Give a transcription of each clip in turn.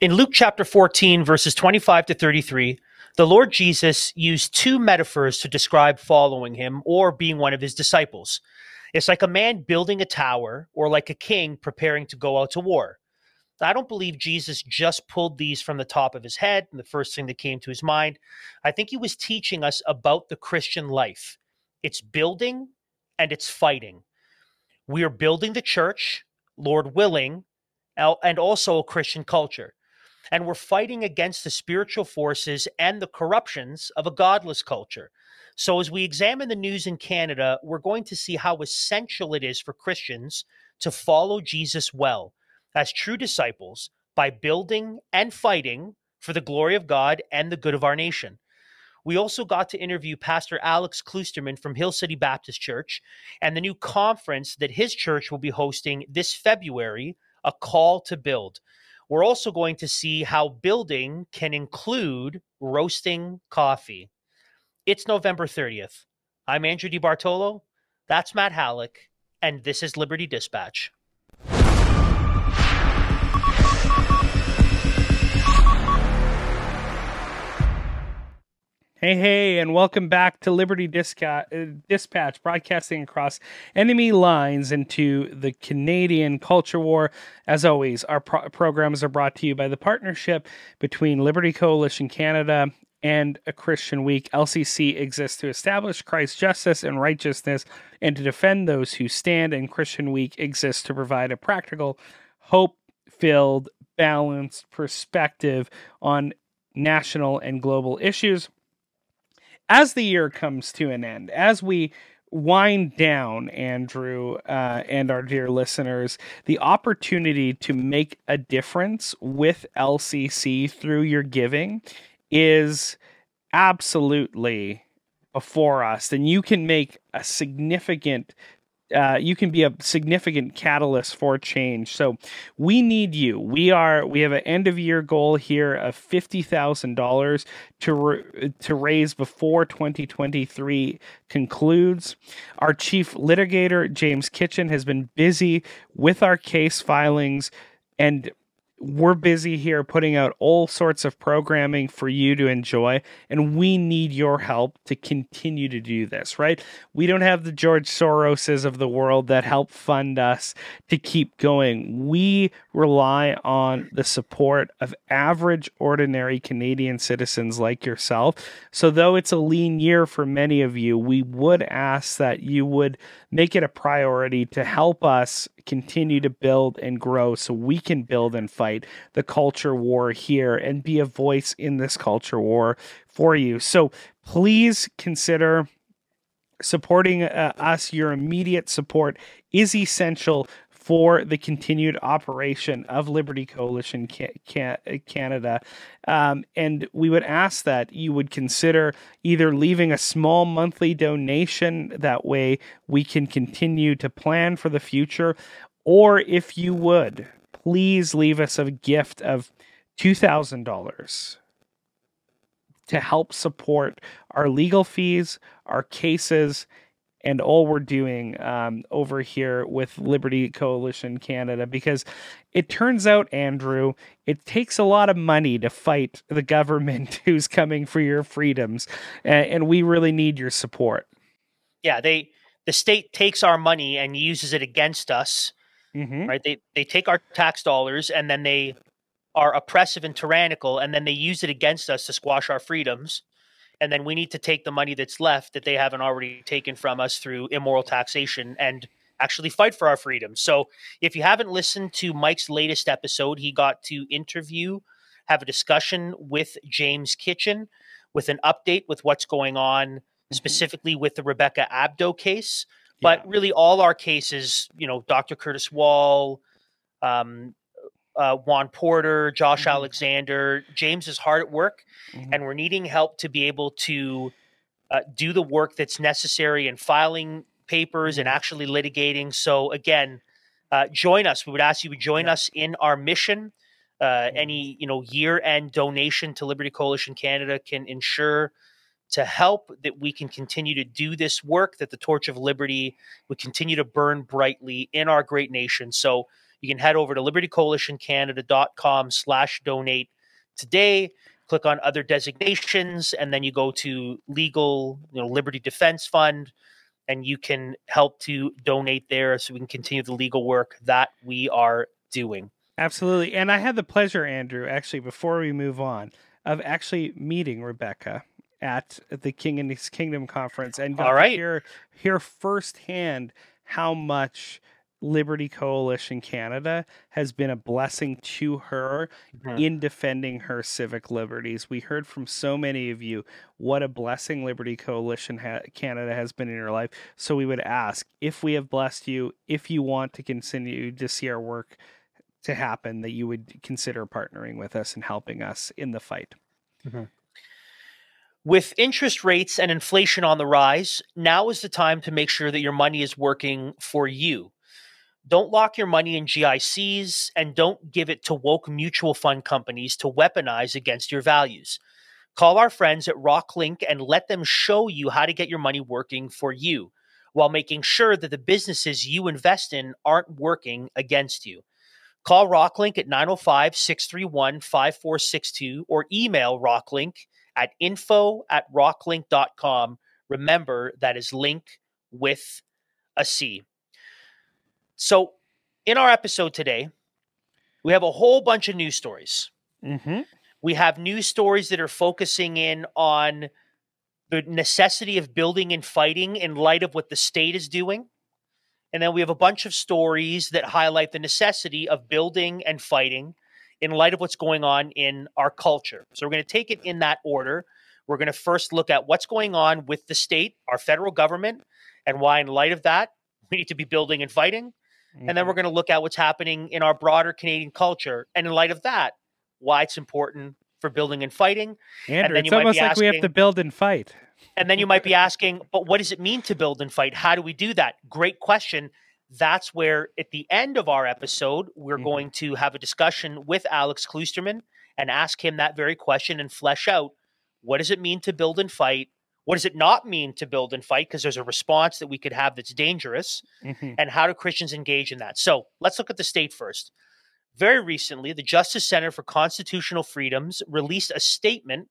In Luke chapter 14, verses 25 to 33, the Lord Jesus used two metaphors to describe following him or being one of his disciples. It's like a man building a tower or like a king preparing to go out to war. I don't believe Jesus just pulled these from the top of his head and the first thing that came to his mind. I think he was teaching us about the Christian life. It's building and it's fighting. We are building the church, Lord willing, and also a Christian culture. And we're fighting against the spiritual forces and the corruptions of a godless culture. So, as we examine the news in Canada, we're going to see how essential it is for Christians to follow Jesus well as true disciples by building and fighting for the glory of God and the good of our nation. We also got to interview Pastor Alex Kloosterman from Hill City Baptist Church and the new conference that his church will be hosting this February, A Call to Build. We're also going to see how building can include roasting coffee. It's November 30th. I'm Andrew DiBartolo. That's Matt Halleck, and this is Liberty Dispatch. Hey, hey, and welcome back to Liberty Disca- uh, Dispatch, broadcasting across enemy lines into the Canadian culture war. As always, our pro- programs are brought to you by the partnership between Liberty Coalition Canada and A Christian Week. LCC exists to establish Christ's justice and righteousness and to defend those who stand, and Christian Week exists to provide a practical, hope filled, balanced perspective on national and global issues as the year comes to an end, as we wind down, Andrew, uh, and our dear listeners, the opportunity to make a difference with LCC through your giving is absolutely before us. And you can make a significant uh, you can be a significant catalyst for change. So we need you. We are we have an end of year goal here of fifty thousand dollars to to raise before twenty twenty three concludes. Our chief litigator James Kitchen has been busy with our case filings and we're busy here putting out all sorts of programming for you to enjoy, and we need your help to continue to do this, right? We don't have the George Soroses of the world that help fund us to keep going. We rely on the support of average, ordinary Canadian citizens like yourself. So, though it's a lean year for many of you, we would ask that you would make it a priority to help us continue to build and grow so we can build and fight the culture war here and be a voice in this culture war for you. So please consider supporting uh, us. Your immediate support is essential for the continued operation of Liberty Coalition Canada. Um, and we would ask that you would consider either leaving a small monthly donation, that way we can continue to plan for the future, or if you would, please leave us a gift of $2,000 to help support our legal fees, our cases, and all we're doing um, over here with Liberty Coalition Canada because it turns out, Andrew, it takes a lot of money to fight the government who's coming for your freedoms, and, and we really need your support. Yeah, they the state takes our money and uses it against us. Mm-hmm. Right? They they take our tax dollars and then they are oppressive and tyrannical, and then they use it against us to squash our freedoms and then we need to take the money that's left that they haven't already taken from us through immoral taxation and actually fight for our freedom. So if you haven't listened to Mike's latest episode, he got to interview, have a discussion with James Kitchen with an update with what's going on mm-hmm. specifically with the Rebecca Abdo case. But yeah. really, all our cases, you know, Dr. Curtis Wall, um, uh, Juan Porter, Josh mm-hmm. Alexander. James is hard at work, mm-hmm. and we're needing help to be able to uh, do the work that's necessary in filing papers and mm-hmm. actually litigating. So again, uh, join us. We would ask you to join yeah. us in our mission. Uh, mm-hmm. Any you know year end donation to Liberty Coalition Canada can ensure to help that we can continue to do this work that the torch of liberty would continue to burn brightly in our great nation. So you can head over to libertycoalitioncanada.com slash donate today click on other designations and then you go to legal you know liberty defense fund and you can help to donate there so we can continue the legal work that we are doing Absolutely. And I had the pleasure, Andrew, actually, before we move on, of actually meeting Rebecca at the King and His Kingdom conference and got All to hear, hear firsthand how much Liberty Coalition Canada has been a blessing to her Mhm. in defending her civic liberties. We heard from so many of you what a blessing Liberty Coalition ha- Canada has been in your life. So we would ask if we have blessed you, if you want to continue to see our work to happen, that you would consider partnering with us and helping us in the fight. With interest rates and inflation on the rise, now is the time to make sure that your money is working for you. Don't lock your money in GICs and don't give it to woke mutual fund companies to weaponize against your values. Call our friends at Rocklinc and let them show you how to get your money working for you while making sure that the businesses you invest in aren't working against you. Call Rocklinc at 905 631 5462 or email Rocklinc at info at rocklinc.com. Remember, that is link with a C. So, in our episode today, we have a whole bunch of news stories. Mm-hmm. We have news stories that are focusing in on the necessity of building and fighting in light of what the state is doing. And then we have a bunch of stories that highlight the necessity of building and fighting in light of what's going on in our culture. So we're going to take it in that order. We're going to first look at what's going on with the state, our federal government, and why, in light of that, we need to be building and fighting. And then we're mm-hmm. going to look at what's happening in our broader Canadian culture. And in light of that, why it's important for building and fighting. Andrew, then it's might almost like we have to build and fight. And then you might be asking, but what does it mean to build and fight? How do we do that? Great question. That's where, at the end of our episode, we're Mhm. going to have a discussion with Alex Kloosterman and ask him that very question and flesh out what does it mean to build and fight? What does it not mean to build and fight? Because there's a response that we could have that's dangerous Mhm. and how do Christians engage in that? So let's look at the state first. Very recently, the Justice Center for Constitutional Freedoms released a statement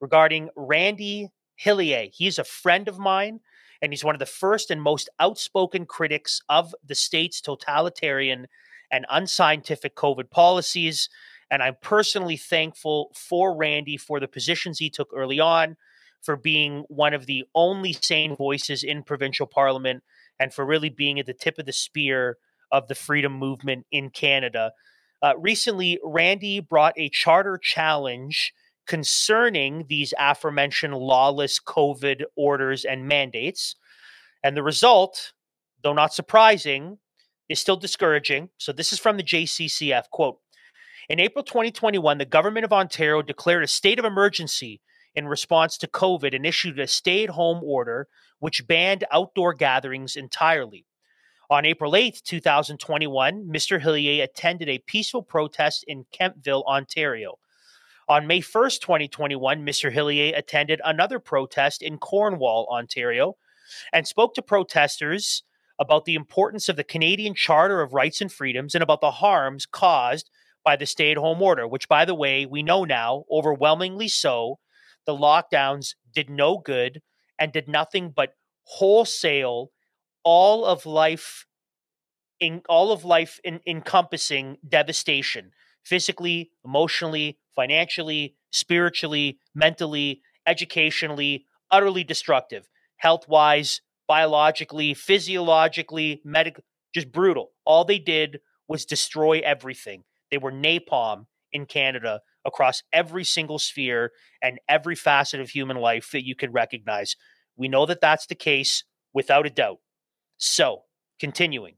regarding Randy Hillier. He's a friend of mine, and he's one of the first and most outspoken critics of the state's totalitarian and unscientific COVID policies. And I'm personally thankful for Randy for the positions he took early on, for being one of the only sane voices in provincial parliament and for really being at the tip of the spear of the freedom movement in Canada. Uh, recently, Randy brought a charter challenge concerning these aforementioned lawless COVID orders and mandates. And the result, though not surprising, is still discouraging. So this is from the JCCF quote. In April 2021, the government of Ontario declared a state of emergency in response to COVID and issued a stay at home order which banned outdoor gatherings entirely. On April 8th, 2021, Mr. Hillier attended a peaceful protest in Kemptville, Ontario. On May 1st, 2021, Mr. Hillier attended another protest in Cornwall, Ontario, and spoke to protesters about the importance of the Canadian Charter of Rights and Freedoms and about the harms caused by the stay at home order, which, by the way, we know now, overwhelmingly so, the lockdowns did no good and did nothing but wholesale all of life in all of life in, encompassing devastation physically emotionally financially spiritually mentally educationally utterly destructive. Health wise biologically physiologically medical just brutal. All they did was destroy everything. They were napalm in canada across every single sphere and every facet of human life that you could recognize. We know that that's the case without a doubt. So, continuing.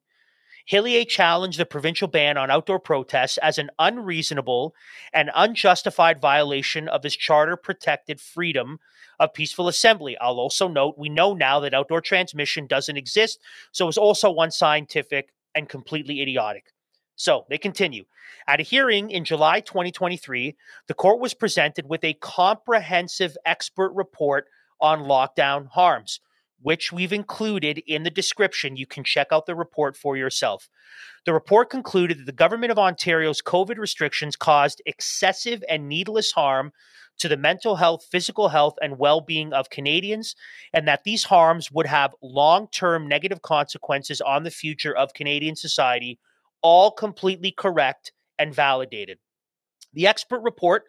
Hillier challenged the provincial ban on outdoor protests as an unreasonable and unjustified violation of his charter protected freedom of peaceful assembly. I'll also note we know now that outdoor transmission doesn't exist, so it's also unscientific and completely idiotic. So they continue. At a hearing in July 2023, the court was presented with a comprehensive expert report on lockdown harms. Which we've included in the description. You can check out the report for yourself. The report concluded that the government of Ontario's COVID restrictions caused excessive and needless harm to the mental health, physical health, and well being of Canadians, and that these harms would have long term negative consequences on the future of Canadian society, all completely correct and validated. The expert report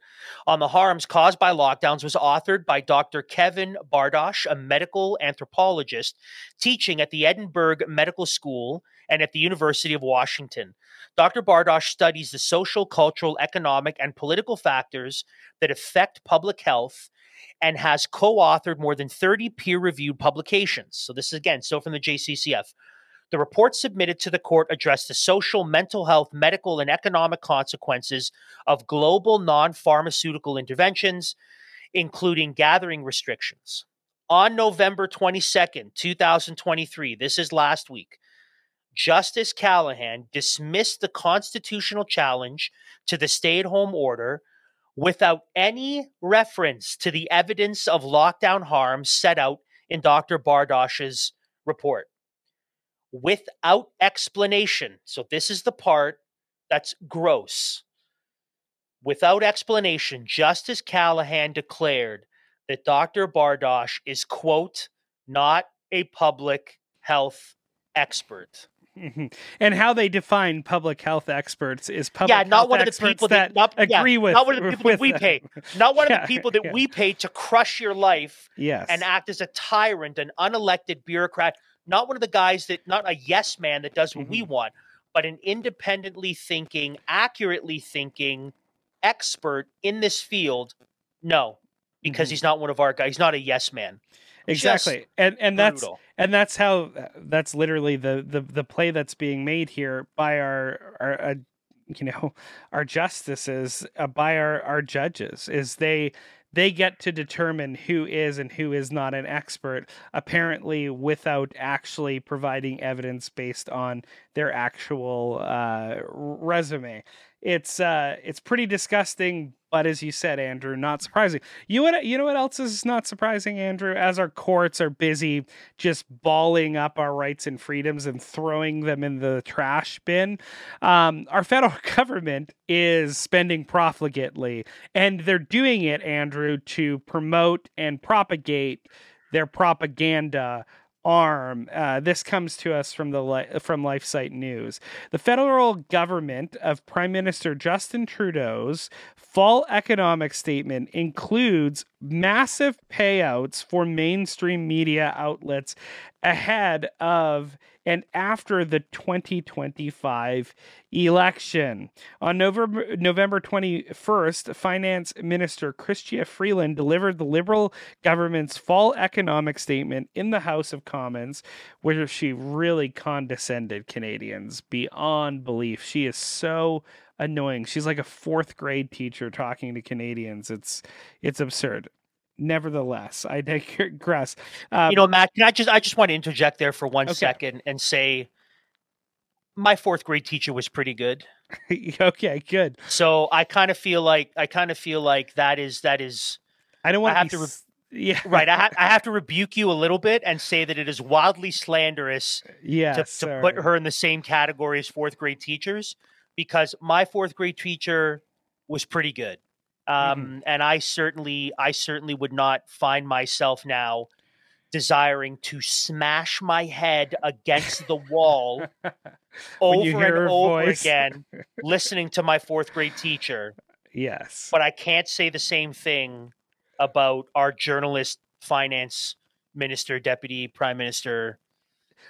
on the harms caused by lockdowns was authored by Dr. Kevin Bardosh, a medical anthropologist teaching at the Edinburgh Medical School and at the University of Washington. Dr. Bardosh studies the social, cultural, economic, and political factors that affect public health and has co authored more than 30 peer reviewed publications. So, this is again still from the JCCF. The report submitted to the court addressed the social, mental health, medical, and economic consequences of global non pharmaceutical interventions, including gathering restrictions. On November 22nd, 2023, this is last week, Justice Callahan dismissed the constitutional challenge to the stay at home order without any reference to the evidence of lockdown harm set out in Dr. Bardosh's report without explanation. So, this is the part that's gross. Without explanation, Justice Callahan declared that Dr. Bardosh is, quote, not a public health expert. Mm-hmm. And how they define public health experts is public yeah, not one of the people that, that not, agree yeah, with not one of the people that we them. pay, not one Yeah, of the people that yeah. we pay to crush your life Yes. and act as a tyrant, an unelected bureaucrat, not one of the guys that, not a yes man that does what we Mhm. want, but an independently thinking, accurately thinking expert in this field. No, because Mhm. he's not one of our guys. He's not a yes man. exactly. And and that's Brutal. and that's how that's literally the the the play that's being made here by our our uh, you know our justices uh, by our our judges is they they get to determine who is and who is not an expert apparently without actually providing evidence based on their actual uh, resume it's uh it's pretty disgusting but as you said andrew not surprising. You what you know what else is not surprising andrew? As our courts are busy just balling up our rights and freedoms and throwing them in the trash bin um, our federal government is spending profligately and they're doing it andrew to promote and propagate their propaganda arm. Uh, this comes to us from the li- from LifeSite News. The federal government of Prime Minister Justin Trudeau's fall economic statement includes massive payouts for mainstream media outlets ahead of and after the 2025 election. On November, November 21st, Finance Minister Chrystia Freeland delivered the Liberal government's fall economic statement in the House of Commons, where she really condescended Canadians beyond belief. She is so annoying. She's like a fourth grade teacher talking to Canadians. It's it's absurd. Nevertheless, I digress. Uh, you know, Matt, can I just I just want to interject there for one Okay. second and say my fourth grade teacher was pretty good. okay, good. So I kind of feel like I kind of feel like that is that is I don't want I have to re- yeah, right. I, ha- I have to rebuke you a little bit and say that it is wildly slanderous Yes, to, to sorry. put her in the same category as fourth grade teachers because my fourth grade teacher was pretty good. Um, Mm-hmm. and I certainly, I certainly would not find myself now desiring to smash my head against the wall over and over voice. again, listening to my fourth grade teacher. Yes. But I can't say the same thing about our journalist, finance minister, deputy prime minister.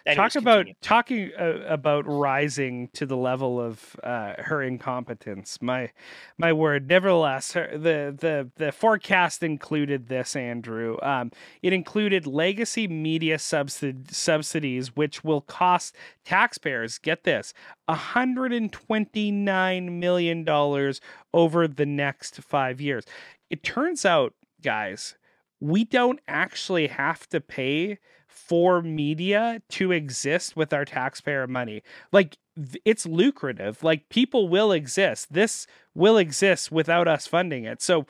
Anyways, Talk about continue. talking uh, about rising to the level of uh, her incompetence. My my word. Nevertheless, her, the the the forecast included this. Andrew. Um, it included legacy media subsid- subsidies, which will cost taxpayers. Get this: hundred and twenty nine million dollars over the next five years. It turns out, guys, we don't actually have to pay for media to exist with our taxpayer money. Like it's lucrative. Like people will exist. This will exist without us funding it. So,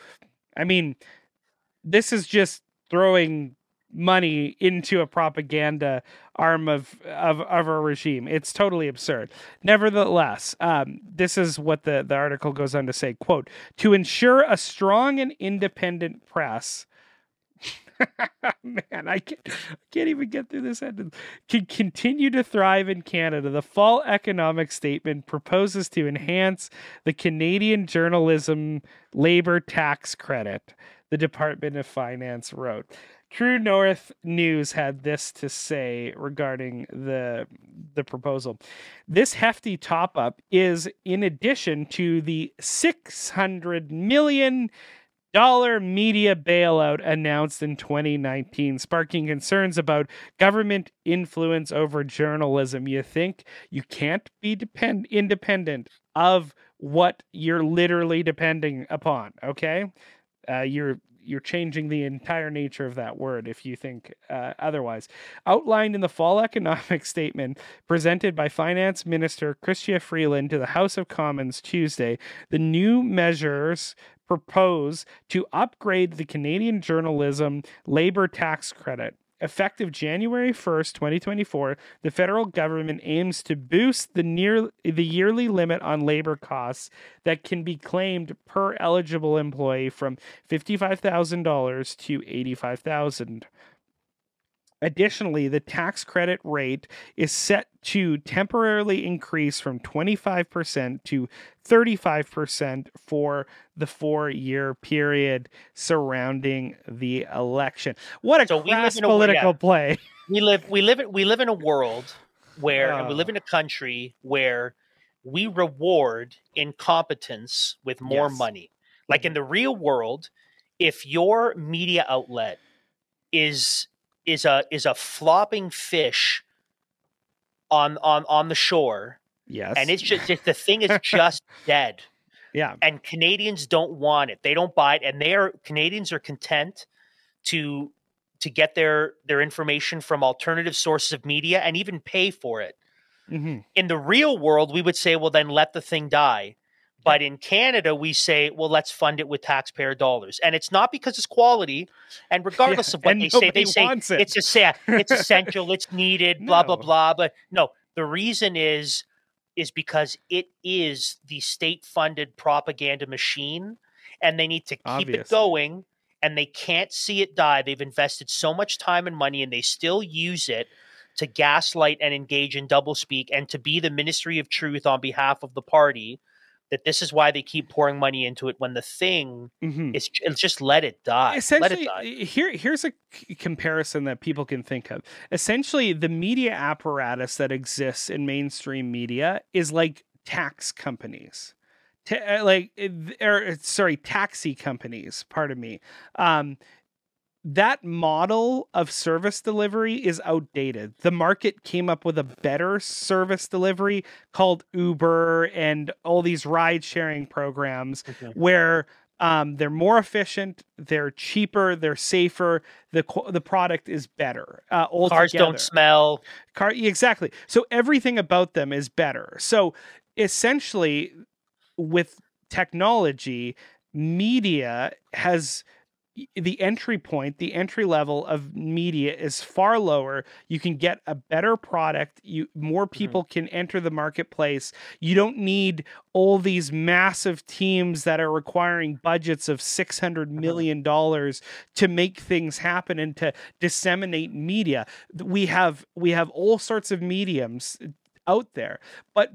I mean, this is just throwing money into a propaganda arm of, of, of a regime. It's totally absurd. Nevertheless, um, this is what the, the article goes on to say, quote, to ensure a strong and independent press, Man, I can't, I can't even get through this sentence. Can continue to thrive in Canada. The fall economic statement proposes to enhance the Canadian journalism labor tax credit. The Department of Finance wrote. True North News had this to say regarding the the proposal. This hefty top up is in addition to the 600 million dollar media bailout announced in 2019, sparking concerns about government influence over journalism. You think you can't be depend independent of what you're literally depending upon, okay? Uh, you're you're changing the entire nature of that word if you think uh, otherwise. Outlined in the fall economic statement presented by Finance Minister Chrystia Freeland to the House of Commons Tuesday, the new measures propose to upgrade the Canadian journalism labor tax credit. Effective January 1st, 2024, the federal government aims to boost the near the yearly limit on labor costs that can be claimed per eligible employee from $55,000 to $85,000. Additionally, the tax credit rate is set to temporarily increase from 25% to 35% for the four year period surrounding the election. What a so crass political a, yeah. play. We live we live we live in a world where uh, we live in a country where we reward incompetence with more yes. money. Like in the real world, if your media outlet is is a is a flopping fish on on on the shore. Yes. And it's just the thing is just dead. Yeah. And Canadians don't want it. They don't buy it and they are Canadians are content to to get their their information from alternative sources of media and even pay for it. Mm-hmm. In the real world, we would say, well, then let the thing die. But in Canada, we say, well, let's fund it with taxpayer dollars. And it's not because it's quality. And regardless yeah, of what they say, they say it. it's, a, it's essential, it's needed, no. blah, blah, blah. But no, the reason is is because it is the state funded propaganda machine and they need to keep Obviously. it going and they can't see it die. They've invested so much time and money and they still use it to gaslight and engage in doublespeak and to be the ministry of truth on behalf of the party that this is why they keep pouring money into it when the thing mm-hmm. is just let it die. Essentially, it die. here here's a comparison that people can think of. Essentially, the media apparatus that exists in mainstream media is like tax companies. Ta- like or sorry taxi companies pardon me um that model of service delivery is outdated. The market came up with a better service delivery called Uber and all these ride sharing programs okay. where um, they're more efficient, they're cheaper, they're safer. the The product is better. Uh, Cars don't smell. Car exactly. So everything about them is better. So essentially, with technology, media has the entry point, the entry level of media is far lower. You can get a better product. You more mm-hmm. people mm-hmm. can enter the marketplace. You don't need all these massive teams that are requiring budgets of six hundred mm-hmm. million dollars to make things happen and to disseminate media. We have we have all sorts of mediums out there, but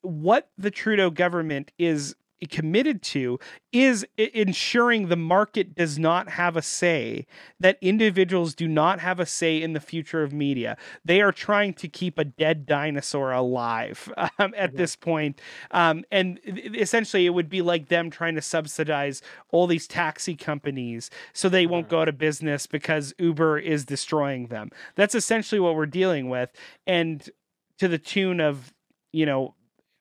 what the Trudeau government is committed to is ensuring the market does not have a say, that individuals do not have a say in the future of media. They are trying to keep a dead dinosaur alive um, at yeah. this point. Um, and essentially, it would be like them trying to subsidize all these taxi companies so they won't go out of business because Uber is destroying them. That's essentially what we're dealing with. And to the tune of, you know,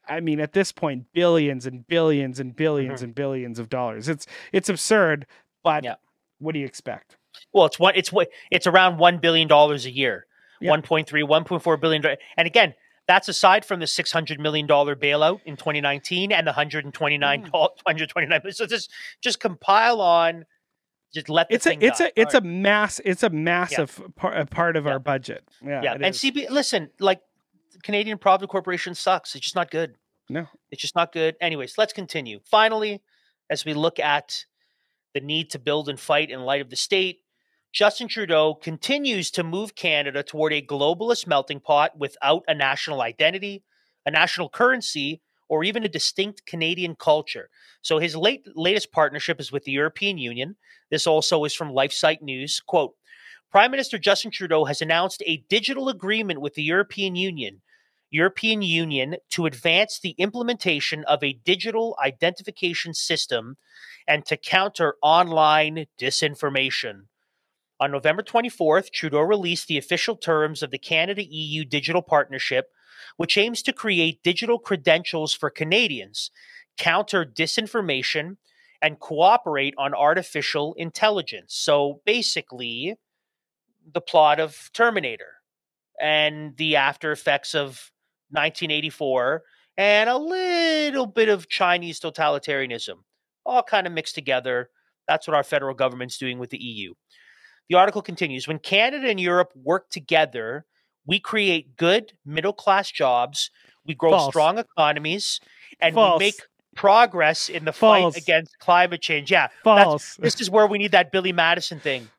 I mean, at this point, billions and billions and 1000000000s mm-hmm. and billions of dollars. It's it's absurd, but yeah. what do you expect? Well, it's what it's what it's around one billion dollars a year, yeah. 1.3, 1.4 billion. And again, that's aside from the six hundred million dollar bailout in 2019 and the 129 mm. 129. So just just compile on Just let the It's a it's a it's All a mass it's a massive par- a part of Yeah. our budget. Yeah, yeah. And is. CB, listen, like Canadian Provident Corporation sucks. It's just not good. no. It's just not good. Anyways, let's continue. Finally, as we look at the need to build and fight in light of the state, Justin Trudeau continues to move Canada toward a globalist melting pot without a national identity, a national currency, or even a distinct Canadian culture. So his late, latest partnership is with the European Union. This also is from LifeSite News. Quote, Prime Minister Justin Trudeau has announced a digital agreement with the European Union European Union to advance the implementation of a digital identification system and to counter online disinformation. On November 24th, Trudeau released the official terms of the Canada EU Digital Partnership, which aims to create digital credentials for Canadians, counter disinformation, and cooperate on artificial intelligence. So basically, the plot of Terminator and the after effects of 1984 and a little bit of Chinese totalitarianism, all kind of mixed together. That's what our federal government's doing with the EU. The article continues When Canada and Europe work together, we create good middle class jobs, we grow False. strong economies, and False. we make progress in the False. fight against climate change. Yeah, False. this is where we need that Billy Madison thing.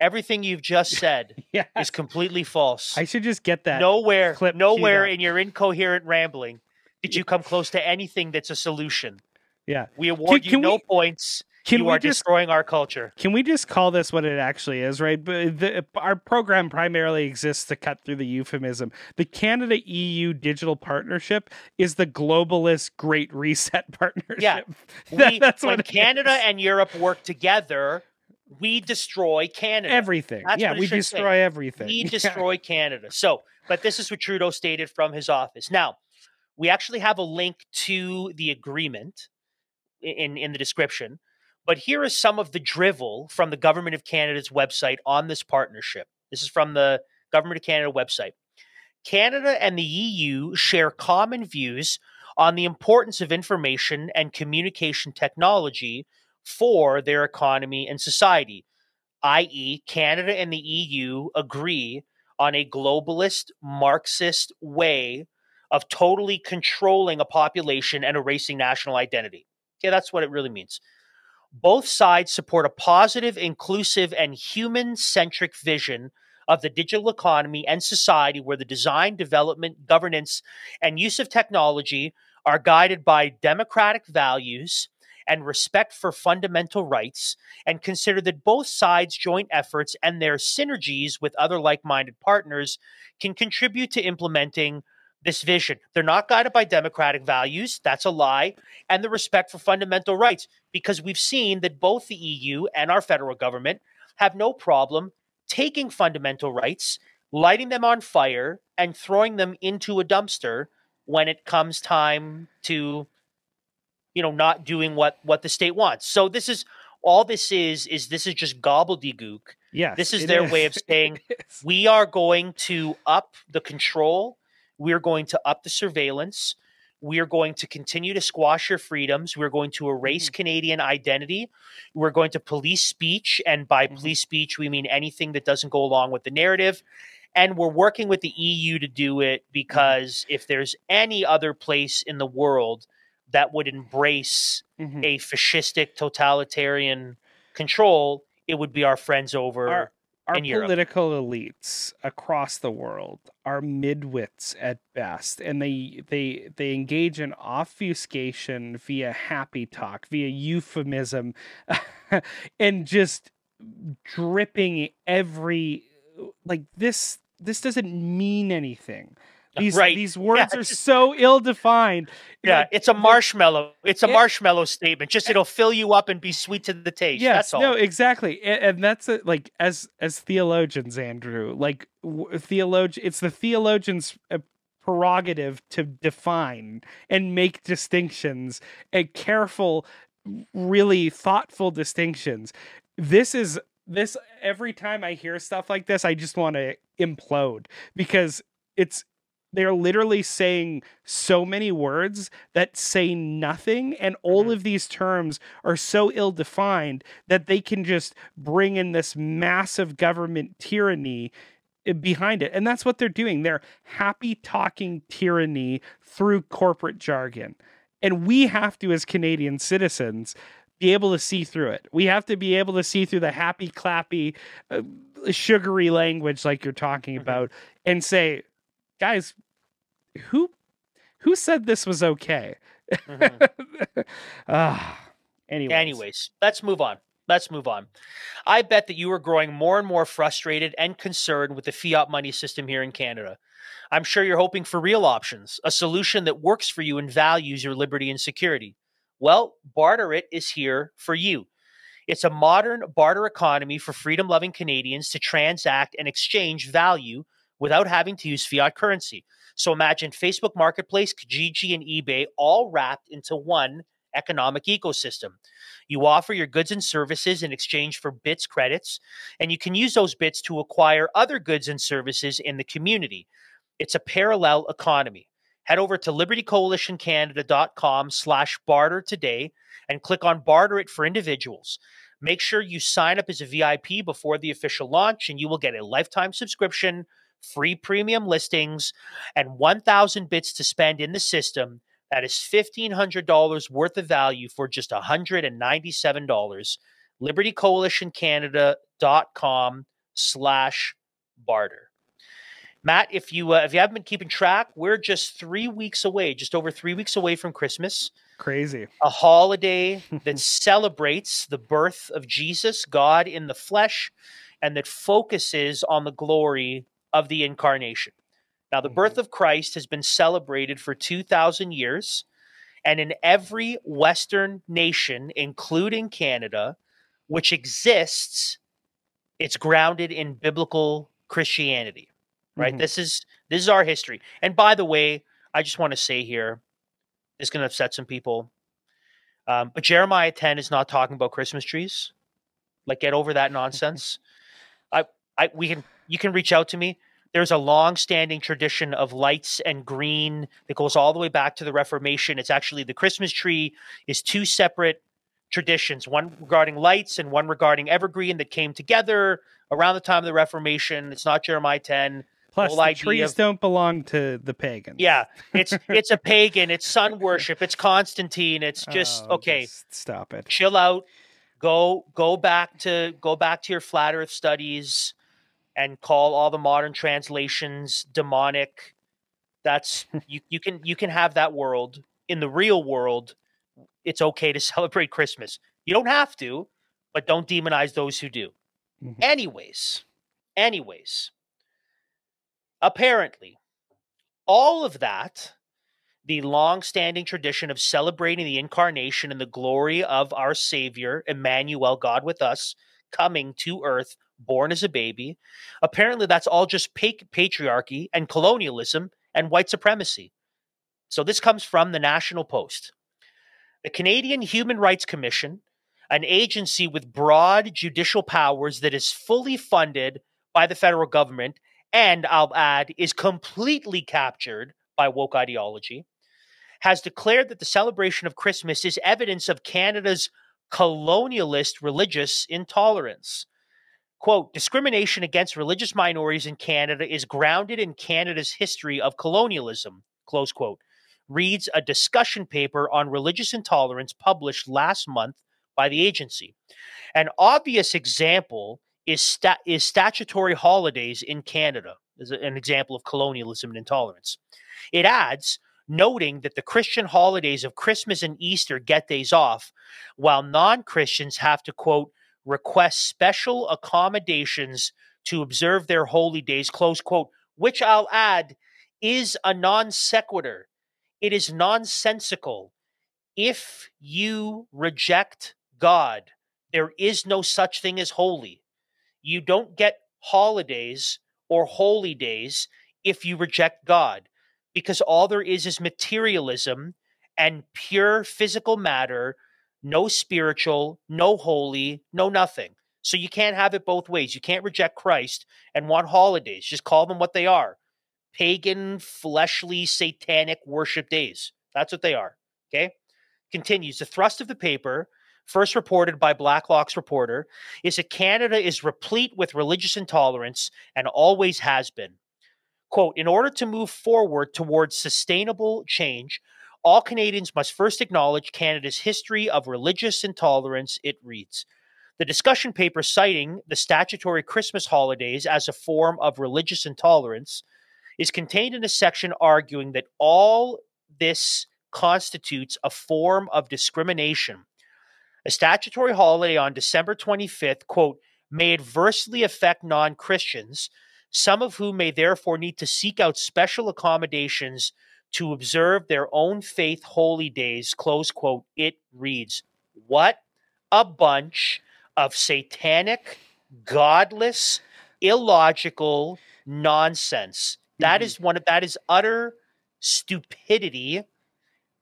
Everything you've just said yeah. is completely false. I should just get that. nowhere, clip nowhere in your incoherent rambling did you come close to anything that's a solution. Yeah. We award can you no we- points. Can you we are just destroying our culture. Can we just call this what it actually is, right? But the, our program primarily exists to cut through the euphemism. The Canada EU digital partnership is the globalist Great Reset partnership. Yeah. That- We, that's when what Canada is. and Europe work together, we destroy Canada. everything. That's yeah, we should say. destroy everything. we Yeah. destroy Canada. So, but this is what Trudeau stated from his office. Now, we actually have a link to the agreement in in the description. But here is some of the drivel from the Government of Canada's website on this partnership. This is from the Government of Canada website. Canada and the EU share common views on the importance of information and communication technology for their economy and society, i.e., Canada and the EU agree on a globalist, Marxist way of totally controlling a population and erasing national identity. Okay, that's what it really means. Both sides support a positive, inclusive, and human centric vision of the digital economy and society where the design, development, governance, and use of technology are guided by democratic values and respect for fundamental rights, and consider that both sides' joint efforts and their synergies with other like minded partners can contribute to implementing this vision. They're not guided by democratic values, that's a lie, and the respect for fundamental rights, because we've seen that both the EU and our federal government have no problem taking fundamental rights, lighting them on fire, and throwing them into a dumpster when it comes time to you know not doing what what the state wants. So this is all this is is this is just gobbledygook. Yeah, this is their way of saying we are going to up the control. We're going to up the surveillance. We are going to continue to squash your freedoms. We're going to erase Mhm. canadian identity. We're going to police speech and by Mhm. police speech we mean anything that doesn't go along with the narrative. And we're working with the EU to do it because if there's any other place in the world that would embrace Mhm. a fascistic totalitarian control, it would be our friends over. Our- Our in Europe. political elites across the world are midwits at best, and they they they engage in obfuscation via happy talk, via euphemism, and just dripping every like this. This doesn't mean anything. These right. these words are so ill defined. yeah, it's a marshmallow. It's a Yeah. marshmallow statement. Just it'll fill you up and be sweet to the taste. Yes, That's all. no, exactly, and, and that's it. Like as as theologians, Andrew, like w- theologian, it's the theologian's uh, prerogative to define and make distinctions and careful, really thoughtful distinctions. This is this every time I hear stuff like this, I just want to implode because it's they're literally saying so many words that say nothing and all Mhm. of these terms are so ill defined that they can just bring in this massive government tyranny eh, behind it and that's what they're doing they're happy talking tyranny through corporate jargon and we have to as canadian citizens be able to see through it we have to be able to see through the happy clappy uh, sugary language like you're talking Mhm. about and say guys who who said this was okay Mhm. ah anyways. Anyways, let's move on. Let's move on. I bet that you are growing more and more frustrated and concerned with the fiat money system here in Canada. I'm sure you're hoping for real options, a solution that works for you and values your liberty and security. Well, Barter It is here for you. It's a modern barter economy for freedom loving Canadians to transact and exchange value without having to use fiat currency. So imagine Facebook Marketplace, Kijiji, and eBay all wrapped into one economic ecosystem. You offer your goods and services in exchange for bits credits, and you can use those bits to acquire other goods and services in the community. It's a parallel economy. Head over to libertycoalitioncanada.com slash barter today and click on barter it for individuals. Make sure you sign up as a VIP before the official launch, and you will get a lifetime subscription, free premium listings, and 1,000 bits to spend in the system. That is $1,500 worth of value for just $197. LibertyCoalitionCanada.com slash barter. Matt, if you uh, if you haven't been keeping track, we're just three weeks away, just over three weeks away from Christmas, crazy a holiday that celebrates the birth of Jesus, God in the flesh, and that focuses on the glory of the incarnation. Now, the birth of Christ has been celebrated for 2,000 years, and in every Western nation, including Canada, which exists, it's grounded in biblical Christianity. Right? Mhm. This is this is our history. And by the way, I just want to say here, it's going to upset some people, um, but Jeremiah 10 is not talking about Christmas trees. Like, get over that nonsense. I, I, we can, you can reach out to me. There's a long-standing tradition of lights and green that goes all the way back to the Reformation. It's actually the Christmas tree is two separate traditions, one regarding lights and one regarding evergreen that came together around the time of the Reformation. It's not Jeremiah 10. plus whole the trees of- don't belong to the pagans Yeah, it's it's a pagan. It's sun worship. It's Constantine. It's oh, just Oh, okay. just stop it Chill out. Go go back to go back to your flat Earth studies, and call all the modern translations demonic. That's you. You can you can have that world in the real world. It's okay to celebrate Christmas. You don't have to, but don't demonize those who do. Mhm. Anyways, anyways, apparently, all of that, the long-standing tradition of celebrating the incarnation and the glory of our Savior, Emmanuel, God with us, coming to Earth, born as a baby, apparently that's all just pa- patriarchy and colonialism and white supremacy. So this comes from the National Post. The Canadian Human Rights Commission, an agency with broad judicial powers that is fully funded by the federal government and I'll add is completely captured by woke ideology, has declared that the celebration of Christmas is evidence of Canada's colonialist religious intolerance. Quote, discrimination against religious minorities in Canada is grounded in Canada's history of colonialism, close quote, reads a discussion paper on religious intolerance published last month by the agency. An obvious example is, sta- is statutory holidays in Canada, as an example of colonialism and intolerance. It adds, noting that the Christian holidays of Christmas and Easter get days off, while non Christians have to, quote, request special accommodations to observe their holy days, close quote, which I'll add is a non sequitur. It is nonsensical. If you reject God, there is no such thing as holy. You don't get holidays or holy days if you reject God, because all there is is materialism and pure physical matter, no spiritual, no holy, no nothing. So you can't have it both ways. You can't reject Christ and want holidays. Just call them what they are pagan, fleshly, satanic worship days. That's what they are. Okay. Continues. The thrust of the paper, first reported by Blacklock's reporter, is that Canada is replete with religious intolerance and always has been. Quote In order to move forward towards sustainable change, all Canadians must first acknowledge Canada's history of religious intolerance, it reads. The discussion paper citing the statutory Christmas holidays as a form of religious intolerance is contained in a section arguing that all this constitutes a form of discrimination. A statutory holiday on December 25th, quote, may adversely affect non Christians, some of whom may therefore need to seek out special accommodations to observe their own faith holy days, close quote. It reads, What a bunch of satanic, godless, illogical nonsense. That Mhm. is one of that is utter stupidity.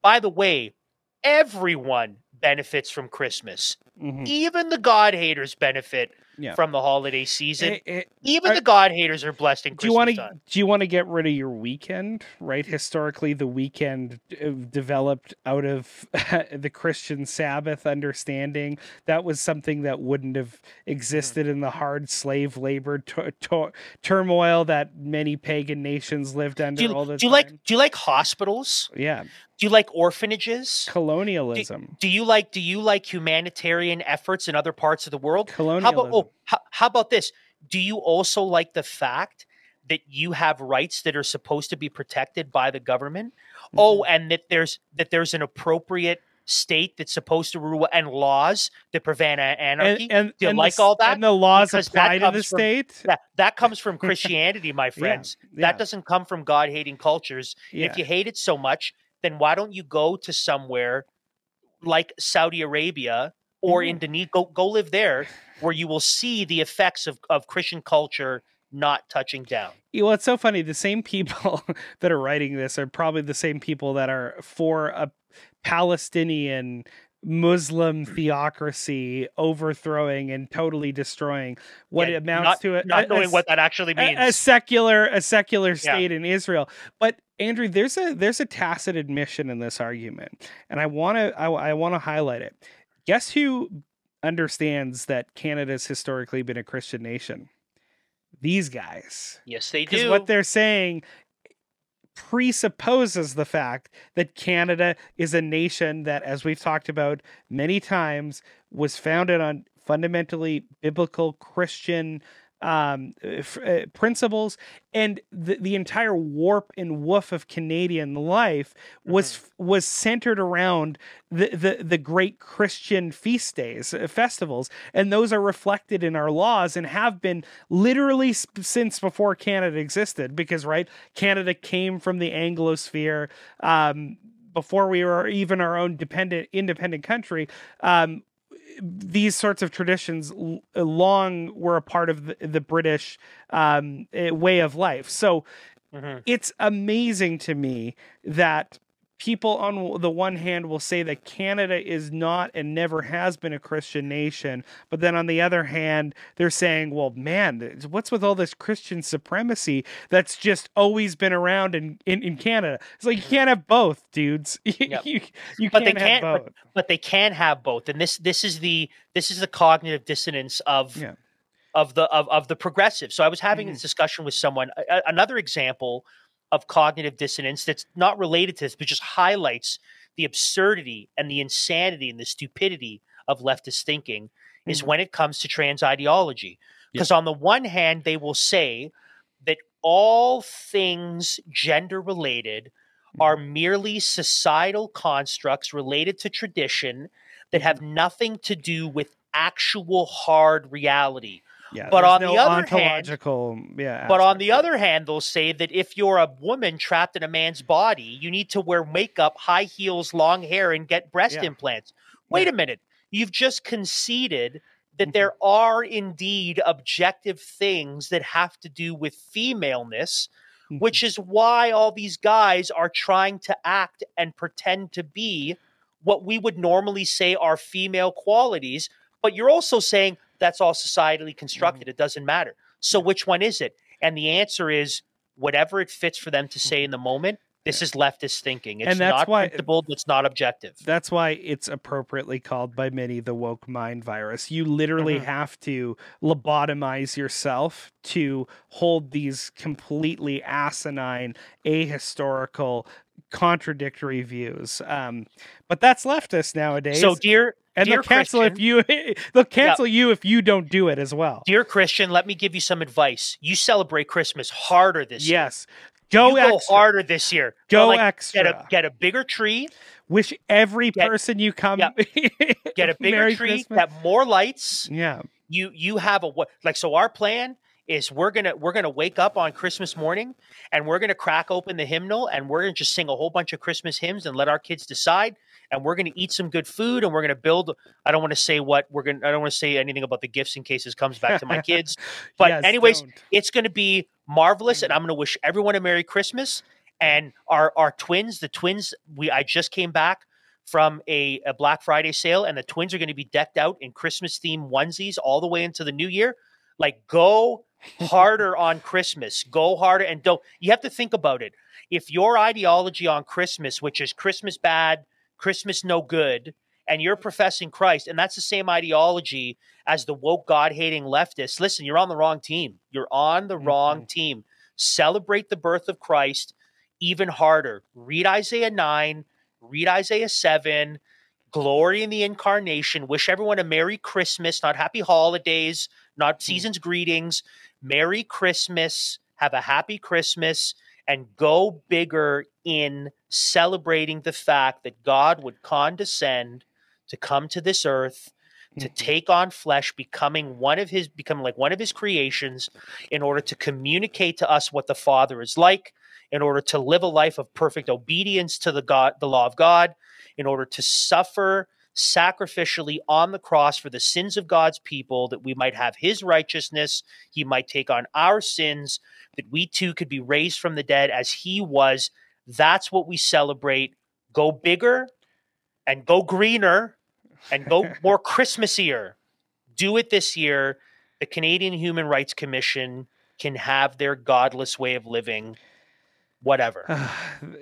By the way, everyone benefits from Christmas. Mhm. Even the God haters benefit Yeah. from the holiday season. Eh, eh, Even are- the God haters are blessed in do you want to time. do you want to get rid of your weekend right historically the weekend uh, developed out of the christian sabbath understanding that was something that wouldn't have existed in the hard slave labor tu- tu- turmoil that many pagan nations lived under Do you, all the do you like do you like hospitals? yeah Do you like orphanages? colonialism Do you like do you like humanitarian efforts in other parts of the world? How colonialism about oh, how, how about this? Do you also like the fact that you have rights that are supposed to be protected by the government? Oh, Mm-hmm. and that there's that there's an appropriate state that's supposed to rule and laws that prevent anarchy. and, and, Do you and like the, all that? and the laws Because apply to the from- state that, that comes from Christianity, my Yeah, friends. yeah, That doesn't come from God hating cultures. yeah. If you hate it so much, then why don't you go to somewhere like Saudi Arabia or Mhm. Indonesia? Go go live there, where you will see the effects of, of Christian culture not touching down. Well, it's so funny. The same people that are writing this are probably the same people that are for a Palestinian Muslim theocracy overthrowing and totally destroying what Yeah, it amounts not, to. A, not knowing a what that actually means. a, a secular a secular state in Israel. But Andrew, there's a there's a tacit admission in this argument, and I want to I, I want to highlight it. Guess who understands that Canada's historically been a Christian nation? These guys, yes, they because do. what they're saying presupposes the fact that Canada is a nation that, as we've talked about many times, was founded on fundamentally biblical Christian um, uh, f- uh, principles, and the, the entire warp and woof of Canadian life was f was centered around the, the the great Christian feast days, uh, festivals, and those are reflected in our laws and have been literally sp- since before Canada existed. Because right, Canada came from the Anglosphere. Um, before we were even our own dependent independent country um, these sorts of traditions l- long were a part of the, the british um, eh, way of life so Mhm. it's amazing to me that people on the one hand will say that Canada is not and never has been a Christian nation, but then on the other hand, they're saying, well, man, what's with all this Christian supremacy that's just always been around in, in, in Canada? It's like you can't have both, dudes. You, Yep. you, you But they can't have can't- both. but they can have both, and this this is the this is the cognitive dissonance of Yeah. of the of, of the progressive. So I was having Mhm. this discussion with someone. A- another example of cognitive dissonance that's not related to this, but just highlights the absurdity and the insanity and the stupidity of leftist thinking is Mhm. when it comes to trans ideology. Because on the one hand, they will say that all things gender related are merely societal constructs related to tradition that have nothing to do with actual hard reality. Yeah, but on the no other hand- yeah. But on the other hand, they'll say that if you're a woman trapped in a man's body, you need to wear makeup, high heels, long hair, and get breast Yeah. implants. Wait Yeah. a minute. You've just conceded that Mhm. there are indeed objective things that have to do with femaleness, Mhm. which is why all these guys are trying to act and pretend to be what we would normally say are female qualities. But you're also saying that's all societally constructed. It doesn't matter. So which one is it? And the answer is whatever it fits for them to say in the moment. This is leftist thinking. It's And that's not why- principled. It's not objective. That's why it's appropriately called by many the woke mind virus. You literally Mhm. have to lobotomize yourself to hold these completely asinine, ahistorical, contradictory views. Um, but that's leftist nowadays. So, dear, and they'll cancel if you they'll cancel you if you don't do it as well. dear Christian, let me give you some advice. You celebrate Christmas harder this year. Yes. Go go harder this year. Go like, extra. Get a get a bigger tree. Wish every Get- person you come Get a bigger Merry tree. Christmas. Get more lights. Yeah. you you have a what like so our plan is we're gonna we're gonna wake up on christmas morning and we're gonna crack open the hymnal and we're gonna just sing a whole bunch of christmas hymns and let our kids decide and we're gonna eat some good food and we're gonna build i don't want to say what we're gonna i don't want to say anything about the gifts in case this comes back to my kids but Yes, anyways don't. it's gonna be marvelous and mm. i'm gonna wish everyone a merry christmas and our our twins the twins we i just came back from a, a Black Friday sale, and the twins are going to be decked out in Christmas theme onesies all the way into the new year. Like, go harder on Christmas. Go harder, and don't. You have to think about it. If your ideology on Christmas, which is Christmas bad, Christmas no good, and you're professing Christ, and that's the same ideology as the woke God hating leftists, listen, you're on the wrong team. You're on the mm-hmm. wrong team. Celebrate the birth of Christ even harder. Read Isaiah 9 read Isaiah 7, glory in the incarnation, wish everyone a Merry Christmas, not happy holidays, not mm. season's greetings. Merry Christmas, have a happy Christmas, and go bigger in celebrating the fact that God would condescend to come to this earth to Mhm. take on flesh becoming one of his becoming like one of his creations in order to communicate to us what the father is like in order to live a life of perfect obedience to the God, the law of God, in order to suffer sacrificially on the cross for the sins of God's people, that we might have his righteousness, he might take on our sins, that we too could be raised from the dead as he was. That's what we celebrate. Go bigger and go greener and go more Christmassier. Do it this year. The Canadian Human Rights Commission can have their godless way of living whatever.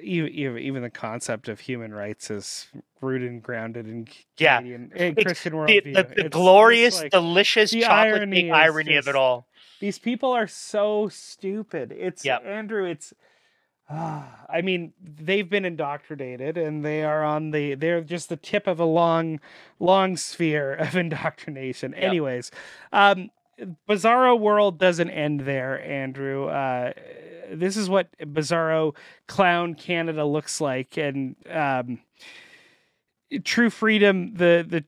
even, even even the concept of human rights is rooted and grounded in Yeah. And Christian the, worldview. the, It's- the glorious, like, delicious the chocolate irony irony of it all. these people are so stupid. It's Yep. Andrew. It's ah, I mean they've been indoctrinated and they are on the they're just the tip of a long long sphere of indoctrination. Yep. Anyways, um, Bizarro World doesn't end there, Andrew. Uh, this is what Bizarro Clown Canada looks like, and um, true freedom. The the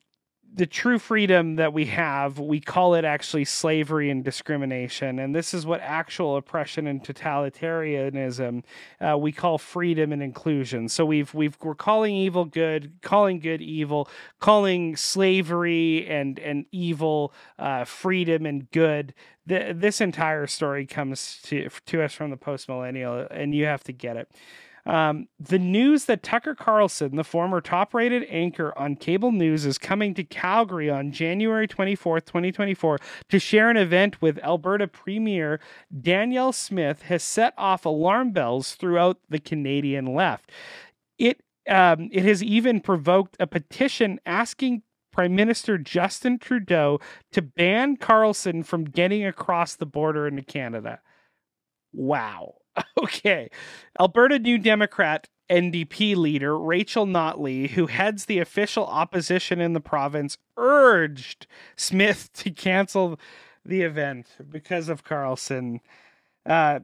the true freedom that we have, we call it actually slavery and discrimination, and this is what actual oppression and totalitarianism uh, we call freedom and inclusion. So we've we've we're calling evil good, calling good evil, calling slavery and and evil uh, freedom and good. The, this entire story comes to to us from the post millennial, and you have to get it. Um, the news that Tucker Carlson, the former top rated anchor on cable news, is coming to Calgary on January 24th, 2024, to share an event with Alberta Premier Danielle Smith has set off alarm bells throughout the Canadian left. It um, it has even provoked a petition asking Prime Minister Justin Trudeau to ban Carlson from getting across the border into Canada. Wow. Okay. Alberta New Democrat NDP leader Rachel Notley, who heads the official opposition in the province, urged Smith to cancel the event because of Carlson. Uh,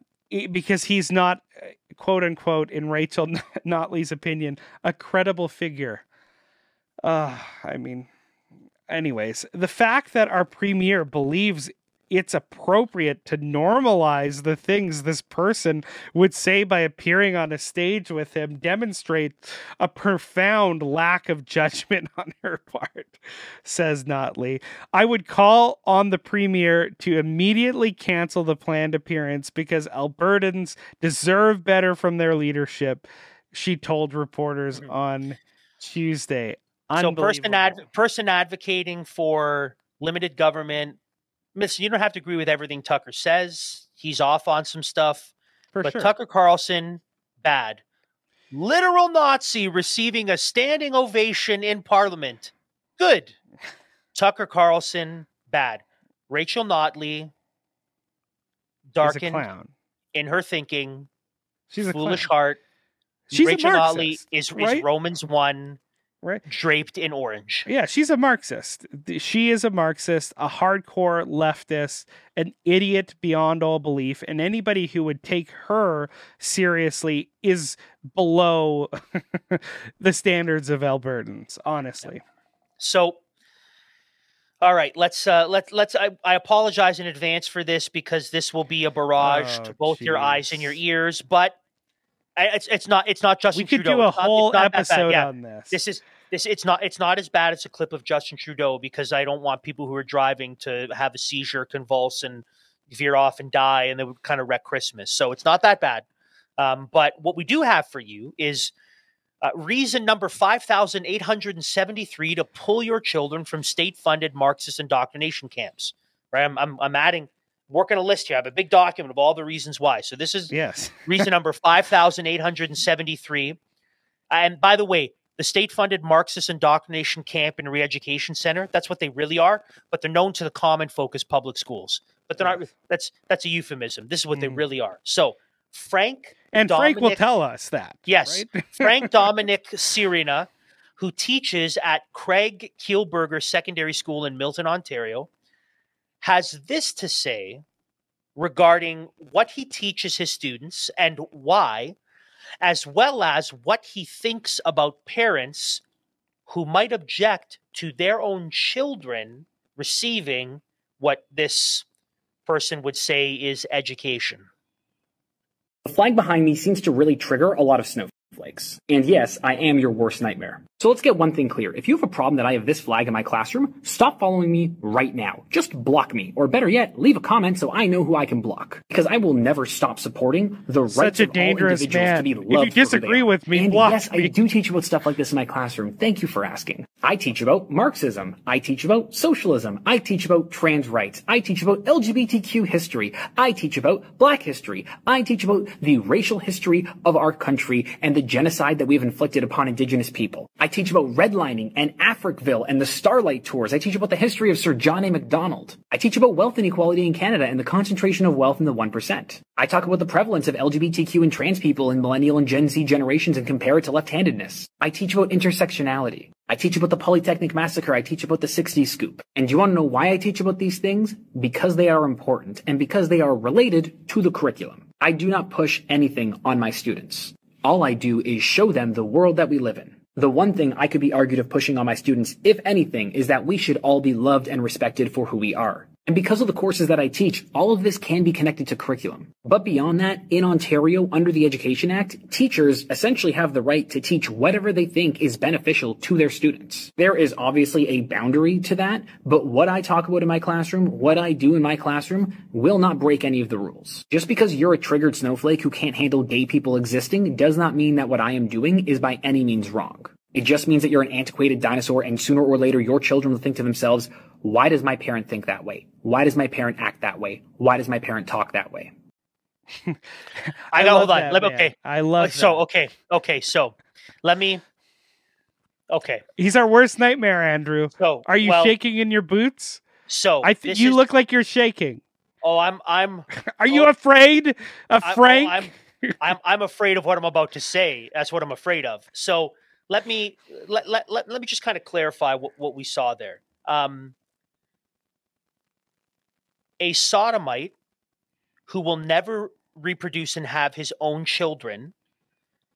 because he's not, uh, quote unquote, in Rachel Notley's opinion, a credible figure. Uh, I mean, anyways, the fact that our premier believes it's appropriate to normalize the things this person would say by appearing on a stage with him demonstrate a profound lack of judgment on her part, says Notley. I would call on the premier to immediately cancel the planned appearance because Albertans deserve better from their leadership, she told reporters Mhm. on Tuesday. So person ad- person advocating for limited government. Listen, you don't have to agree with everything Tucker says. He's off on some stuff. For but sure. Tucker Carlson, bad. Literal Nazi receiving a standing ovation in Parliament. Good. Tucker Carlson, bad. Rachel Notley, darkened in her thinking, She's a foolish clown. heart. She's Rachel a Notley is, is right? Romans 1 Right. draped in orange. Yeah, she's a Marxist. She is a Marxist, a hardcore leftist, an idiot beyond all belief, and anybody who would take her seriously is below the standards of Albertans, honestly. So, all right, let's uh, let let's. I, I apologize in advance for this because this will be a barrage Oh, to both your eyes and your ears. But it's it's not it's not Justin we could Trudeau. do a It's whole not episode Yeah, on this. this is this. It's not it's not as bad as a clip of Justin Trudeau because I don't want people who are driving to have a seizure, convulse, and veer off and die, and they would kind of wreck Christmas. So it's not that bad. Um, but what we do have for you is uh, reason number 5,873 to pull your children from state funded Marxist indoctrination camps. Right? I'm, I'm, I'm adding, working a list here. I have a big document of all the reasons why. So this is yes. reason number 5,873. And by the way, the state funded Marxist indoctrination camp and re education center, that's what they really are, but they're known to the common folk as public schools. But they're not, that's, that's a euphemism. This is what they Mhm. really are. So, Frank And Frank will tell us that. Yes. right? Frank Dominic Sirina, who teaches at Craig Kielburger Secondary School in Milton, Ontario, has this to say regarding what he teaches his students and why, as well as what he thinks about parents who might object to their own children receiving what this person would say is education. The flag behind me seems to really trigger a lot of snowflakes. And yes, I am your worst nightmare. So let's get one thing clear. If you have a problem that I have this flag in my classroom, stop following me right now. Just block me. Or better yet, leave a comment so I know who I can block. Because I will never stop supporting the rights a of all individuals man. to be If loved you who they disagree with me, and block yes, me. I do teach about stuff like this in my classroom. Thank you for asking. I teach about Marxism. I teach about socialism. I teach about trans rights. I teach about LGBTQ history. I teach about black history. I teach about the racial history of our country and the genocide that we've inflicted upon indigenous people. I teach about redlining and Africville and the Starlight Tours. I teach about the history of Sir John A. Macdonald. I teach about wealth inequality in Canada and the concentration of wealth in the 1%. I talk about the prevalence of LGBTQ and trans people in millennial and Gen Z generations and compare it to left-handedness. I teach about intersectionality. I teach about the Polytechnic Massacre. I teach about the 60s scoop. And do you want to know why I teach about these things? Because they are important and because they are related to the curriculum. I do not push anything on my students. All I do is show them the world that we live in. The one thing I could be argued of pushing on my students, if anything, is that we should all be loved and respected for who we are. And because of the courses that I teach, all of this can be connected to curriculum. But beyond that, in Ontario, under the Education Act, teachers essentially have the right to teach whatever they think is beneficial to their students. There is obviously a boundary to that, but what I talk about in my classroom, what I do in my classroom, will not break any of the rules. Just because you're a triggered snowflake who can't handle gay people existing does not mean that what I am doing is by any means wrong. It just means that you're an antiquated dinosaur and sooner or later your children will think to themselves, why does my parent think that way? Why does my parent act that way? Why does my parent talk that way? I know. love Hold on. that Let me, man. okay. I love so that. okay, okay. So let me. Okay. He's our worst nightmare, Andrew. So Are you well, shaking in your boots? So I think you is- look like you're shaking. Oh, I'm. I'm. Are you Oh. afraid of I- oh, I'm, I'm. I'm afraid of what I'm about to say. That's what I'm afraid of. So let me let let let, let me just kind of clarify what, what we saw there. Um, a sodomite who will never reproduce and have his own children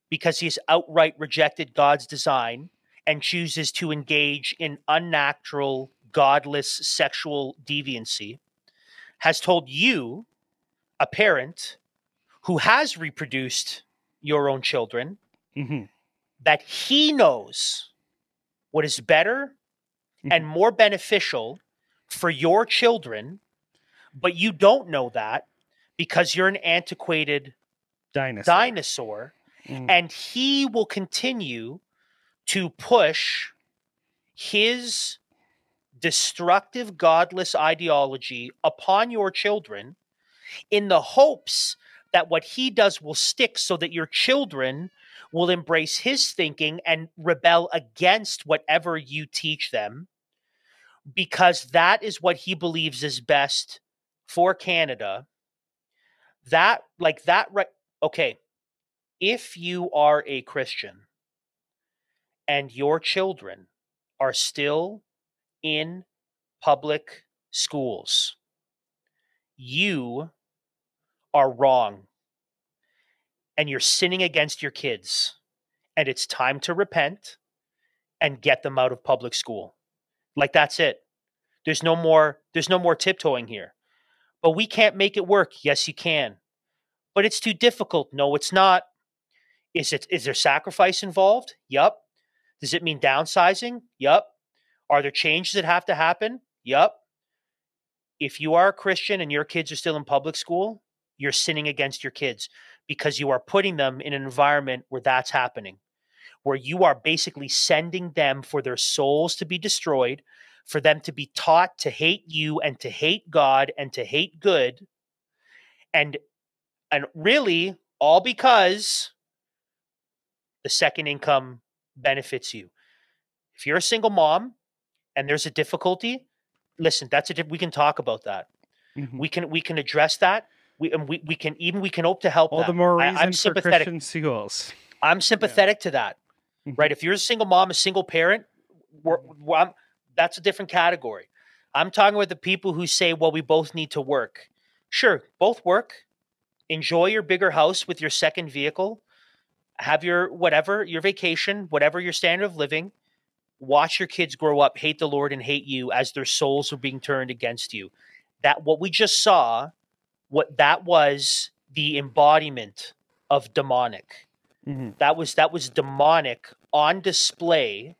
because he's outright rejected God's design and chooses to engage in unnatural, godless sexual deviancy has told you, a parent who has reproduced your own children, Mhm. That he knows what is better and more beneficial for your children, but you don't know that because you're an antiquated Dinosaur. dinosaur, Mm. and he will continue to push his destructive, godless ideology upon your children in the hopes that what he does will stick so that your children will embrace his thinking and rebel against whatever you teach them because that is what he believes is best for Canada. That, like that, right? Okay. If you are a Christian and your children are still in public schools, you are wrong and you're sinning against your kids. And it's time to repent and get them out of public school. Like that's it. There's no more there's no more tiptoeing here. But we can't make it work. Yes, you can. But it's too difficult. No, it's not. Is it is there sacrifice involved? Yup. Does it mean downsizing? Yup. Are there changes that have to happen? Yup. If you are a Christian and your kids are still in public school, you're sinning against your kids because you are putting them in an environment where that's happening, where you are basically sending them for their souls to be destroyed, for them to be taught to hate you and to hate God and to hate good. And and really all because the second income benefits you. If you're a single mom and there's a difficulty, listen, that's a we can talk about that. Mhm. We can we can address that. We and we, we can even we can hope to help All that. the more I- reason I'm for sympathetic. Christian schools. I'm sympathetic to that. Mhm. Right? If you're a single mom, a single parent, we're, we're- I'm- that's a different category. I'm talking about the people who say, "Well, we both need to work." Sure, both work. Enjoy your bigger house with your second vehicle. Have your whatever your vacation, whatever your standard of living. Watch your kids grow up, hate the Lord and hate you as their souls are being turned against you. That what we just saw, what that was the embodiment of demonic Mhm. that was that was demonic on display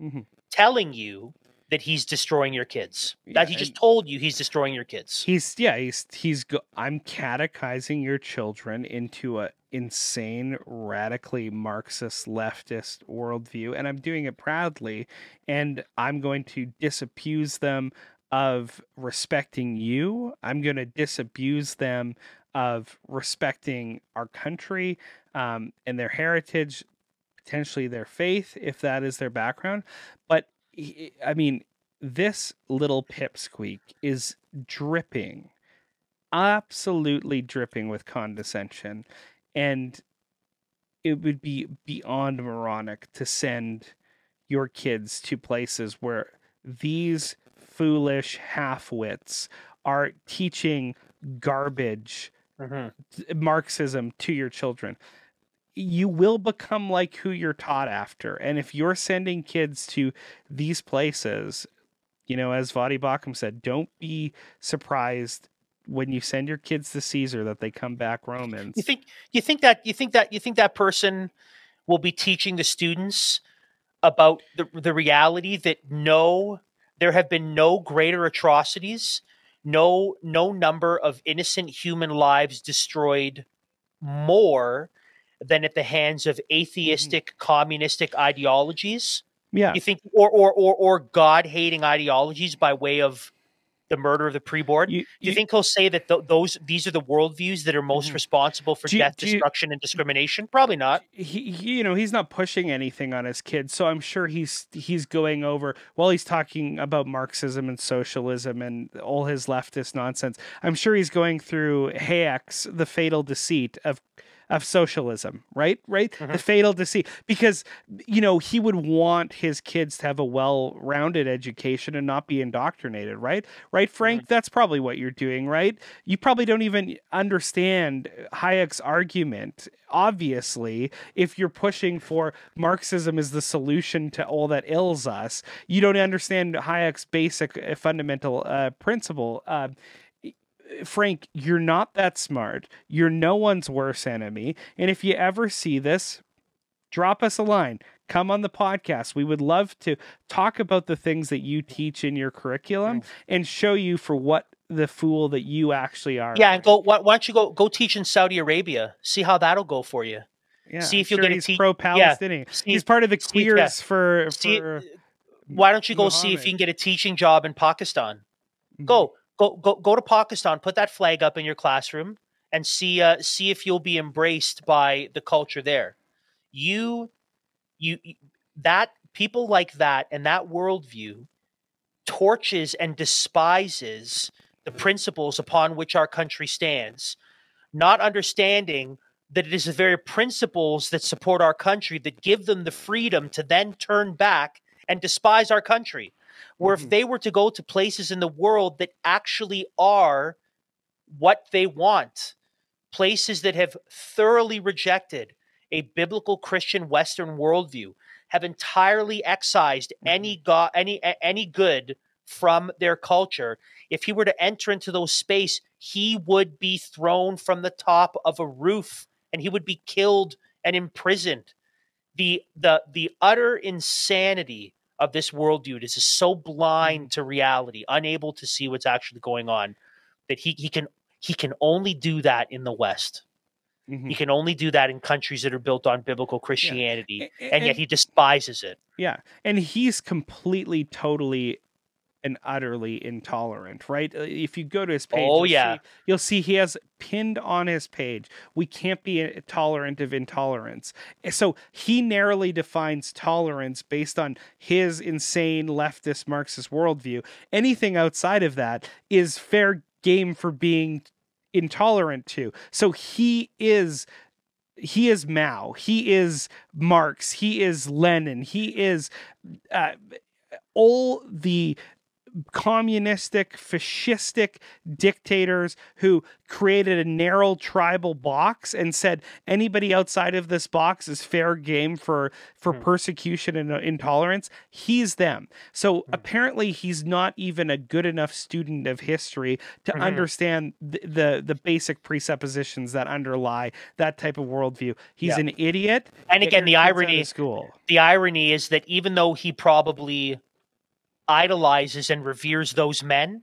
Mhm. telling you that he's destroying your kids that he just told you he's destroying your kids He's yeah, he's he's go- I'm catechizing your children into a insane, radically Marxist leftist worldview, and I'm doing it proudly. And I'm going to disabuse them of respecting you. I'm going to disabuse them of respecting our country um, and their heritage, potentially their faith, if that is their background. But I mean, this little pipsqueak is dripping, absolutely dripping with condescension. And it would be beyond moronic to send your kids to places where these foolish half-wits are teaching garbage Mhm. Marxism to your children. You will become like who you're taught after. And if you're sending kids to these places, you know, as Voddie Baucham said, don't be surprised when you send your kids to Caesar that they come back Romans. you think you think that you think that you think that person will be teaching the students about the, the reality that no there have been no greater atrocities no no number of innocent human lives destroyed more than at the hands of mm-hmm. atheistic communistic ideologies yeah. you think or or or, or god hating ideologies by way of the murder of the pre-board. You, do you think he'll say that th- those these are the worldviews that are most Mhm. responsible for Do you- death, you- destruction, and discrimination? Probably not. he, he you know he's not pushing anything on his kids so i'm sure he's he's going over while he's talking about marxism and socialism and all his leftist nonsense i'm sure he's going through hayek's the fatal deceit of of socialism right? Right? The Mhm. fatal deceit. Because you know he would want his kids to have a well-rounded education and not be indoctrinated right? Right frank? That's probably what you're doing right? You probably don't even understand hayek's argument obviously if you're pushing for marxism as the solution to all that ills us. You don't understand hayek's basic uh, fundamental uh, principle uh, Frank, you're not that smart. You're no one's worst enemy. And if you ever see this, drop us a line. Come on the podcast. We would love to talk about the things that you teach in your curriculum and show you for what the fool that you actually are. Yeah, and go. Why, why don't you go go teach in Saudi Arabia? See how that'll go for you. Yeah, see if you'll sure get a he's te- pro-Palestinian. See- he's part of the see- yeah. queers for, See- for Why don't you go see if you can get a teaching job in Pakistan? Mm-hmm. Go go go go to Pakistan. Put that flag up in your classroom and see uh, see if you'll be embraced by the culture there. You, you, that people like that and that worldview torches and despises the principles upon which our country stands, not understanding that it is the very principles that support our country that give them the freedom to then turn back and despise our country. Where mm-hmm. if they were to go to places in the world that actually are what they want, places that have thoroughly rejected a biblical Christian Western worldview, have entirely excised any mm-hmm. god any any good from their culture. If he were to enter into those space, he would be thrown from the top of a roof and he would be killed and imprisoned. The the the utter insanity of this world dude is just so blind mm-hmm. to reality, unable to see what's actually going on, that he he can he can only do that in the West. Mm-hmm. He can only do that in countries that are built on biblical Christianity, yeah. and, and, yet he despises it. Yeah, and he's completely, totally, and utterly intolerant. Right? Uh, if you go to his page, oh you'll yeah, see, you'll see he has pinned on his page. We can't be uh, tolerant of intolerance. So he narrowly defines tolerance based on his insane leftist Marxist worldview. Anything outside of that is fair game for being intolerant to. So he is he is Mao, he is Marx, he is Lenin, he is uh, all the communistic, fascistic dictators who created a narrow tribal box and said anybody outside of this box is fair game for for mm. persecution and uh, intolerance. He's them. So mm. apparently, he's not even a good enough student of history to mm-hmm. understand the, the, the basic presuppositions that underlie that type of worldview. He's yeah. an idiot. And again, the irony school. The irony is that even though he probably idolizes and reveres those men,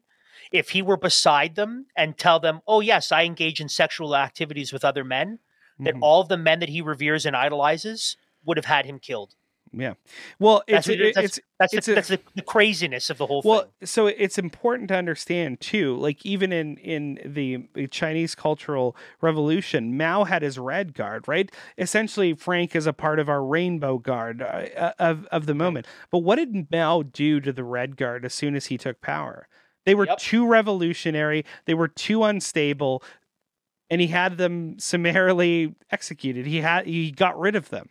if he were beside them and tell them, "Oh yes, I engage in sexual activities with other men," mm-hmm. that all of the men that he reveres and idolizes would have had him killed. Yeah. Well, it's that's, it's, that's, that's, it's the, a, that's the, the, craziness of the whole well, thing. Well, so it's important to understand too, like even in in the Chinese Cultural Revolution, Mao had his red guard, right? Essentially, Frank is a part of our rainbow guard uh, uh of of the moment. But what did Mao do to the red guard as soon as he took power? They were yep. too revolutionary. They were too unstable, and he had them summarily executed. He had he got rid of them.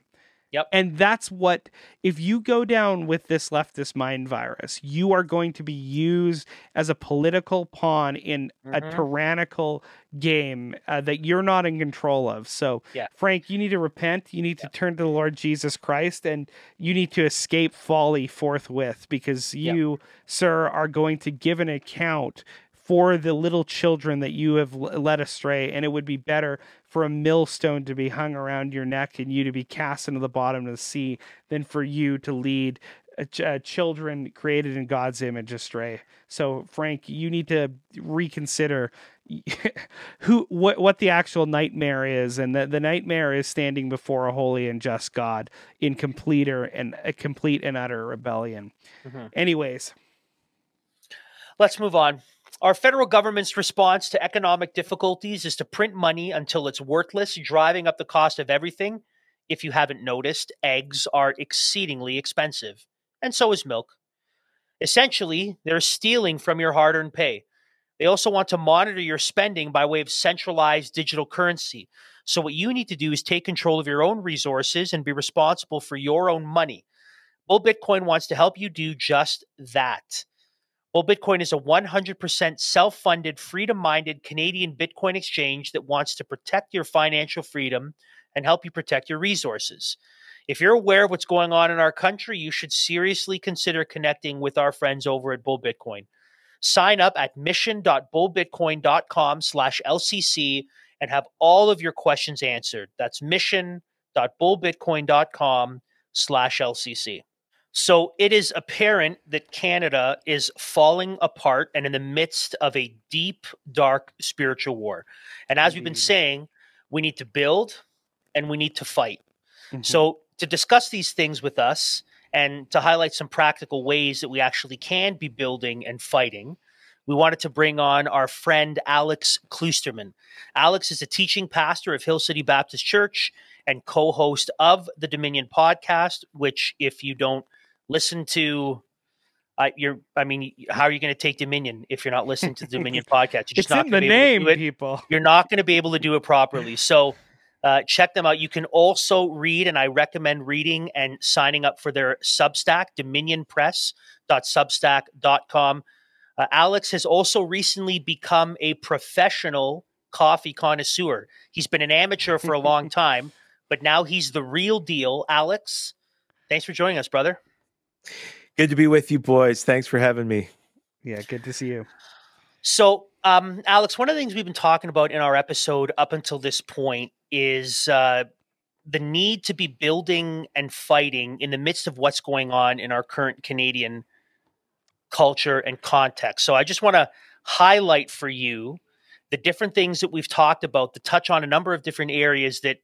Yep. And that's what, if you go down with this leftist mind virus, you are going to be used as a political pawn in mm-hmm. a tyrannical game uh, that you're not in control of. So, yeah. Frank, you need to repent. You need to turn to the Lord Jesus Christ and you need to escape folly forthwith because you, sir, are going to give an account for the little children that you have led astray. And it would be better for a millstone to be hung around your neck and you to be cast into the bottom of the sea than for you to lead uh, children created in God's image astray. So, Frank, you need to reconsider who what what the actual nightmare is, and the, the nightmare is standing before a holy and just God in complete and a complete and utter rebellion. Mm-hmm. Anyways, let's move on. Our federal government's response to economic difficulties is to print money until it's worthless, driving up the cost of everything. If you haven't noticed, eggs are exceedingly expensive, and so is milk. Essentially, they're stealing from your hard earned pay. They also want to monitor your spending by way of centralized digital currency. So, what you need to do is take control of your own resources and be responsible for your own money. Bull Bitcoin wants to help you do just that. Bull Bitcoin is a 100% self funded, freedom minded Canadian Bitcoin exchange that wants to protect your financial freedom and help you protect your resources. If you're aware of what's going on in our country, you should seriously consider connecting with our friends over at Bull Bitcoin. Sign up at mission.bullbitcoin.com slash LCC and have all of your questions answered. That's mission.bullbitcoin.com slash LCC. So it is apparent that Canada is falling apart and in the midst of a deep, dark spiritual war. And as Indeed. we've been saying, we need to build and we need to fight. Mm-hmm. So, to discuss these things with us and to highlight some practical ways that we actually can be building and fighting, we wanted to bring on our friend Alex Kloosterman. Alex is a teaching pastor of Hill City Baptist Church and co host of the Dominion podcast, which, if you don't listen to, uh, you're, I mean, how are you going to take Dominion if you're not listening to the Dominion podcast? You're just it's not in the name, people. You're not going to be able to do it properly. So, uh, check them out. You can also read, and I recommend reading and signing up for their Substack, dominionpress.substack.com. Uh, Alex has also recently become a professional coffee connoisseur. He's been an amateur for a long time, but now he's the real deal. Alex, thanks for joining us, brother. Good to be with you, boys. Thanks for having me. Yeah, good to see you. So, um, Alex, one of the things we've been talking about in our episode up until this point is uh, the need to be building and fighting in the midst of what's going on in our current Canadian culture and context. So, I just want to highlight for you the different things that we've talked about to touch on a number of different areas that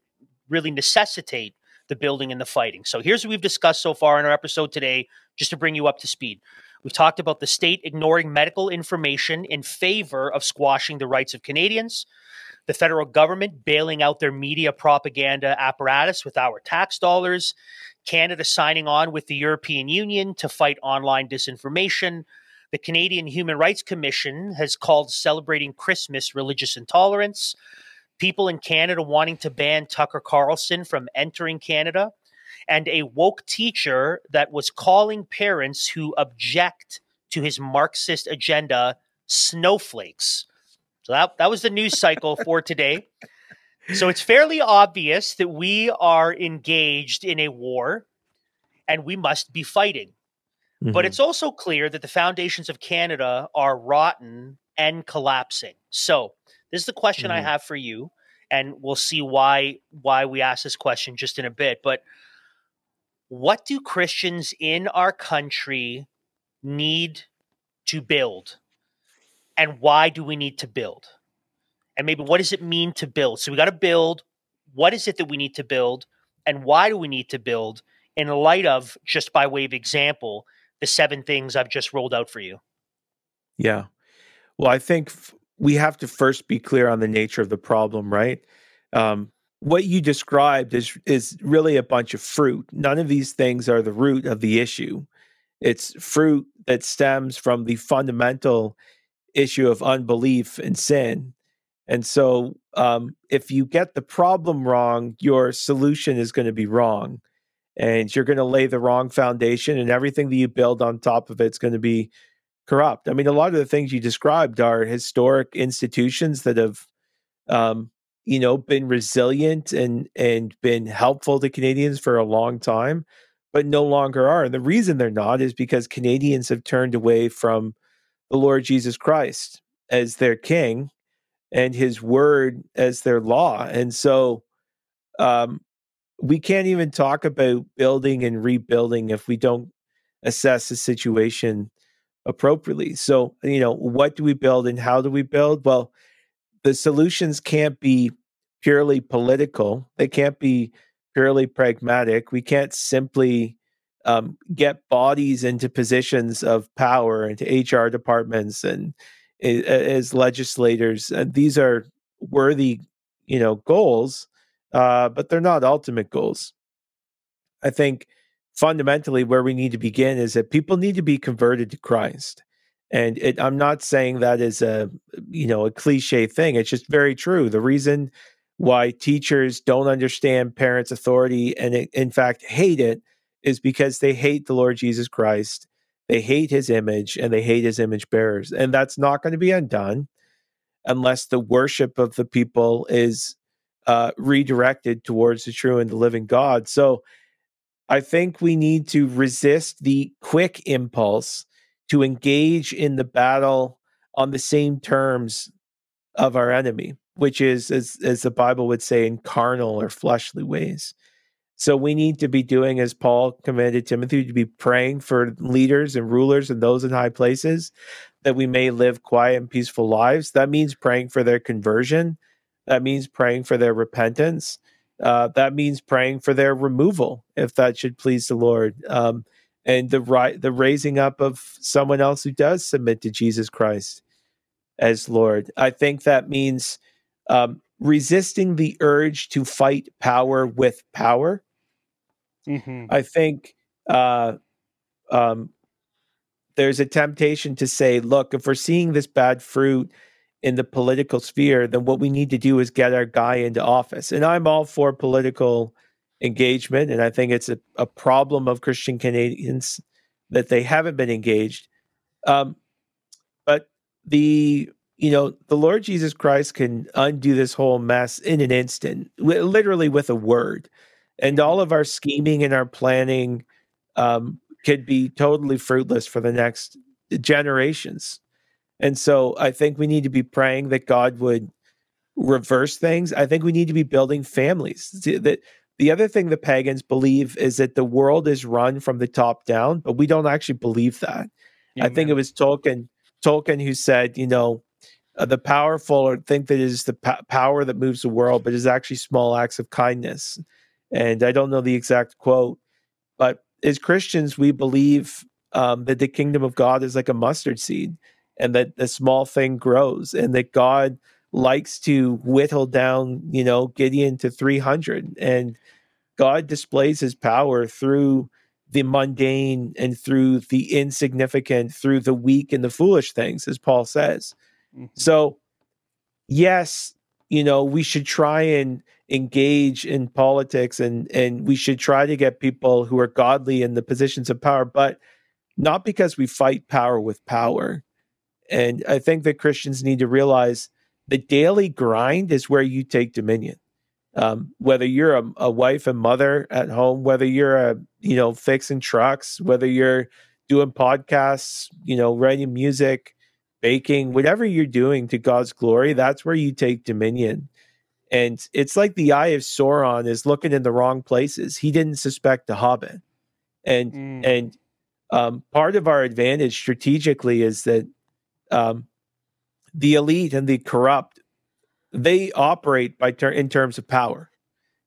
really necessitate the building and the fighting. So, here's what we've discussed so far in our episode today, just to bring you up to speed. We've talked about the state ignoring medical information in favor of squashing the rights of Canadians, the federal government bailing out their media propaganda apparatus with our tax dollars, Canada signing on with the European Union to fight online disinformation. The Canadian Human Rights Commission has called celebrating Christmas religious intolerance. People in Canada wanting to ban Tucker Carlson from entering Canada and a woke teacher that was calling parents who object to his Marxist agenda snowflakes. So that, that was the news cycle for today. So it's fairly obvious that we are engaged in a war and we must be fighting. Mm-hmm. But it's also clear that the foundations of Canada are rotten and collapsing. So this is the question mm-hmm. I have for you, and we'll see why why we ask this question just in a bit. But what do Christians in our country need to build? And why do we need to build? And maybe what does it mean to build? So we got to build. What is it that we need to build? And why do we need to build in light of, just by way of example, the seven things I've just rolled out for you? Yeah. Well, I think f- we have to first be clear on the nature of the problem, right? Um, what you described is is really a bunch of fruit. None of these things are the root of the issue. It's fruit that stems from the fundamental issue of unbelief and sin. And so, um, if you get the problem wrong, your solution is going to be wrong, and you're going to lay the wrong foundation, and everything that you build on top of it's going to be corrupt. I mean, a lot of the things you described are historic institutions that have um, you know, been resilient and and been helpful to Canadians for a long time, but no longer are. And the reason they're not is because Canadians have turned away from the Lord Jesus Christ as their king and his word as their law. And so um, we can't even talk about building and rebuilding if we don't assess the situation appropriately. So, you know, what do we build and how do we build? Well, the solutions can't be purely political. They can't be purely pragmatic. We can't simply um, get bodies into positions of power into HR departments and as legislators. And these are worthy, you know, goals, uh, but they're not ultimate goals. I think fundamentally where we need to begin is that people need to be converted to Christ. And it, I'm not saying that is a you know a cliche thing. It's just very true. The reason why teachers don't understand parents' authority and, in fact, hate it is because they hate the Lord Jesus Christ. They hate his image and they hate his image bearers. And that's not going to be undone unless the worship of the people is uh, redirected towards the true and the living God. So I think we need to resist the quick impulse to engage in the battle on the same terms of our enemy which is as as the Bible would say in carnal or fleshly ways. So we need to be doing as Paul commanded Timothy to be praying for leaders and rulers and those in high places that we may live quiet and peaceful lives. That means praying for their conversion. That means praying for their repentance. Uh, that means praying for their removal, if that should please the Lord, um, and the right the raising up of someone else who does submit to Jesus Christ as Lord. I think that means um, resisting the urge to fight power with power. Mm-hmm. I think uh, um, there's a temptation to say, look, if we're seeing this bad fruit in the political sphere, then what we need to do is get our guy into office. And I'm all for political engagement. And I think it's a, a problem of Christian Canadians that they haven't been engaged. Um, but the you know the Lord Jesus Christ can undo this whole mess in an instant, literally with a word, and all of our scheming and our planning um, could be totally fruitless for the next generations. And so I think we need to be praying that God would reverse things. I think we need to be building families. That the other thing the pagans believe is that the world is run from the top down, but we don't actually believe that. I think it was Tolkien Tolkien who said, you know, uh, the powerful or think that it is the p- power that moves the world, but is actually small acts of kindness. And I don't know the exact quote, but as Christians, we believe um, that the kingdom of God is like a mustard seed, and that the small thing grows, and that God likes to whittle down, you know, Gideon to three hundred, and God displays His power through the mundane and through the insignificant, through the weak and the foolish things, as Paul says. Mm-hmm. So, yes, you know, we should try and engage in politics and and we should try to get people who are godly in the positions of power, but not because we fight power with power. And I think that Christians need to realize the daily grind is where you take dominion. Um, whether you're a, a, wife and mother at home, whether you're a you know fixing trucks, whether you're doing podcasts, you know, writing music, baking, whatever you're doing to God's glory, that's where you take dominion. And it's like the eye of Sauron is looking in the wrong places. He didn't suspect the Hobbit, and mm. and um, part of our advantage strategically is that um, the elite and the corrupt they operate by ter- in terms of power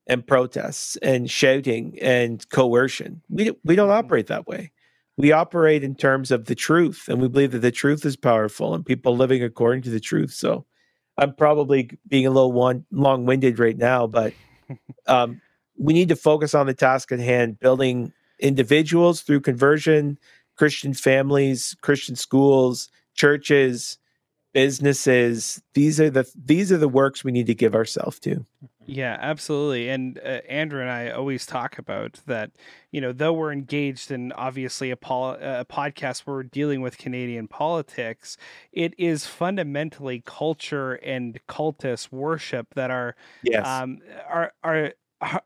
and protests and shouting and coercion. We we don't mm-hmm. operate that way. We operate in terms of the truth, and we believe that the truth is powerful and people living according to the truth. So, I'm probably being a little one long winded right now, but um, we need to focus on the task at hand, building individuals through conversion, Christian families, Christian schools, churches, businesses these are the these are the works we need to give ourselves to yeah absolutely and uh, andrew and i always talk about that you know though we're engaged in obviously a, pol- a podcast where we're dealing with canadian politics it is fundamentally culture and cultist worship that are yes. um, are are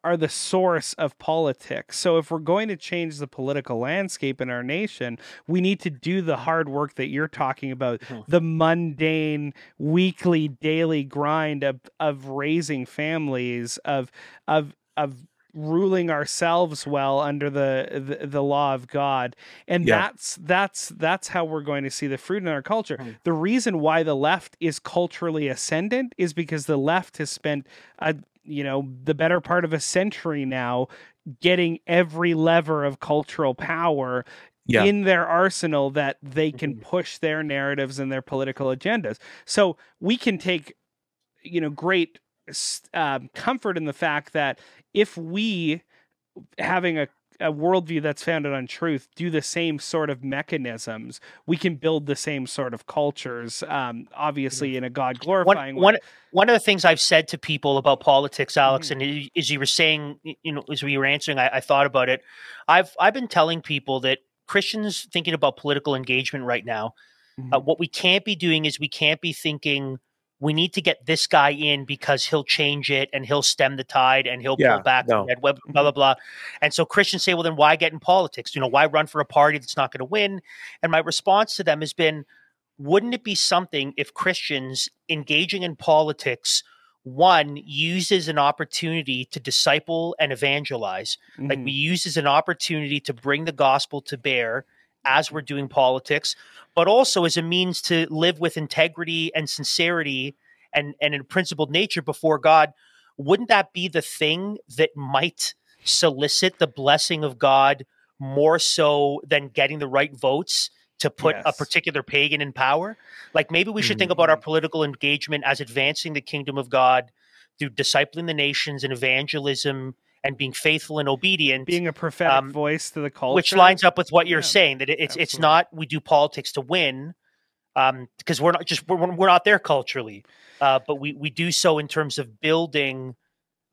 are the source of politics. So if we're going to change the political landscape in our nation, we need to do the hard work that you're talking about, mm-hmm. the mundane weekly daily grind of of raising families, of of of ruling ourselves well under the, the, the law of God. And yeah. that's that's that's how we're going to see the fruit in our culture. Mm. The reason why the left is culturally ascendant is because the left has spent a you know, the better part of a century now getting every lever of cultural power yeah. in their arsenal that they can mm-hmm. push their narratives and their political agendas. So we can take, you know, great uh, comfort in the fact that if we having a a worldview that's founded on truth do the same sort of mechanisms, we can build the same sort of cultures. Um, obviously, in a God glorifying one, one, one, of the things I've said to people about politics, Alex, mm-hmm. and as you were saying, you know, as we were answering, I, I thought about it. I've I've been telling people that Christians thinking about political engagement right now. Uh, mm-hmm. Uh, what we can't be doing is we can't be thinking we need to get this guy in because he'll change it and he'll stem the tide and he'll yeah, pull back no. red web, blah blah blah. And so Christians say, well, then why get in politics? You know, why run for a party that's not going to win? And my response to them has been, wouldn't it be something if Christians engaging in politics? one uses an opportunity to disciple and evangelize mm-hmm. like we mm-hmm. use as an opportunity to bring the gospel to bear as we're doing politics, but also as a means to live with integrity and sincerity and, and in principled nature before God. Wouldn't that be the thing that might solicit the blessing of God more so than getting the right votes to put a particular pagan in power. Like maybe we should think about our Mhm. political engagement as advancing the kingdom of God through discipling the nations and evangelism and being faithful and obedient. being a prophetic um, voice to the culture, which lines up with what you're Yeah, saying that it- it's it's not we do politics to win um because we're not just we're, we're not there culturally uh but we we do so in terms of building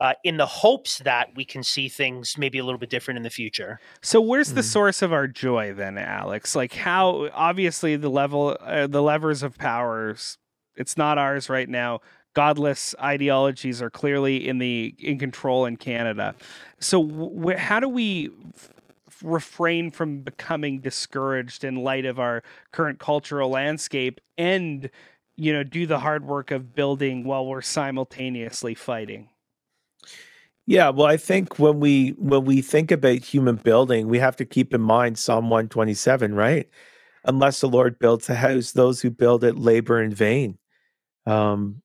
uh, in the hopes that we can see things maybe a little bit different in the future. So where's the Mhm. source of our joy then, Alex? Like how obviously the level uh, the levers of powers it's not ours right now. Godless ideologies are clearly in the in control in Canada. So wh- how do we f- refrain from becoming discouraged in light of our current cultural landscape and you know do the hard work of building while we're simultaneously fighting? Yeah, well, I think when we when we think about human building, we have to keep in mind Psalm 127, right? Unless the Lord builds a house, those who build it labor in vain. Um,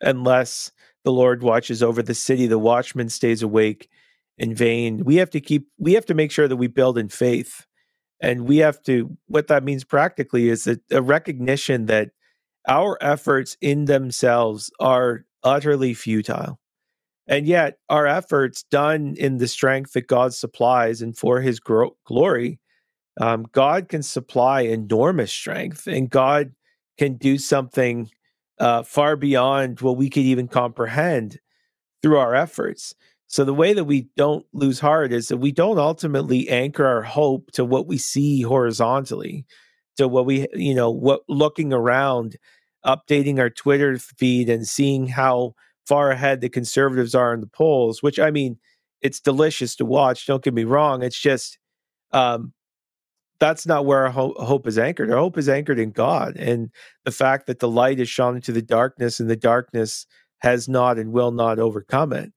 unless the Lord watches over the city, the watchman stays awake in vain. We have to keep we have to make sure that we build in faith. And we have to what that means practically is a, a recognition that our efforts in themselves are utterly futile. And yet, our efforts done in the strength that God supplies and for his gro- glory, um, God can supply enormous strength and God can do something uh, far beyond what we could even comprehend through our efforts. So, the way that we don't lose heart is that we don't ultimately anchor our hope to what we see horizontally, to what we, you know, what looking around, updating our Twitter feed and seeing how far ahead the conservatives are in the polls, which I mean, it's delicious to watch. Don't get me wrong. It's just um, that's not where our ho- hope is anchored. Our hope is anchored in God and the fact that the light is shone into the darkness and the darkness has not and will not overcome it.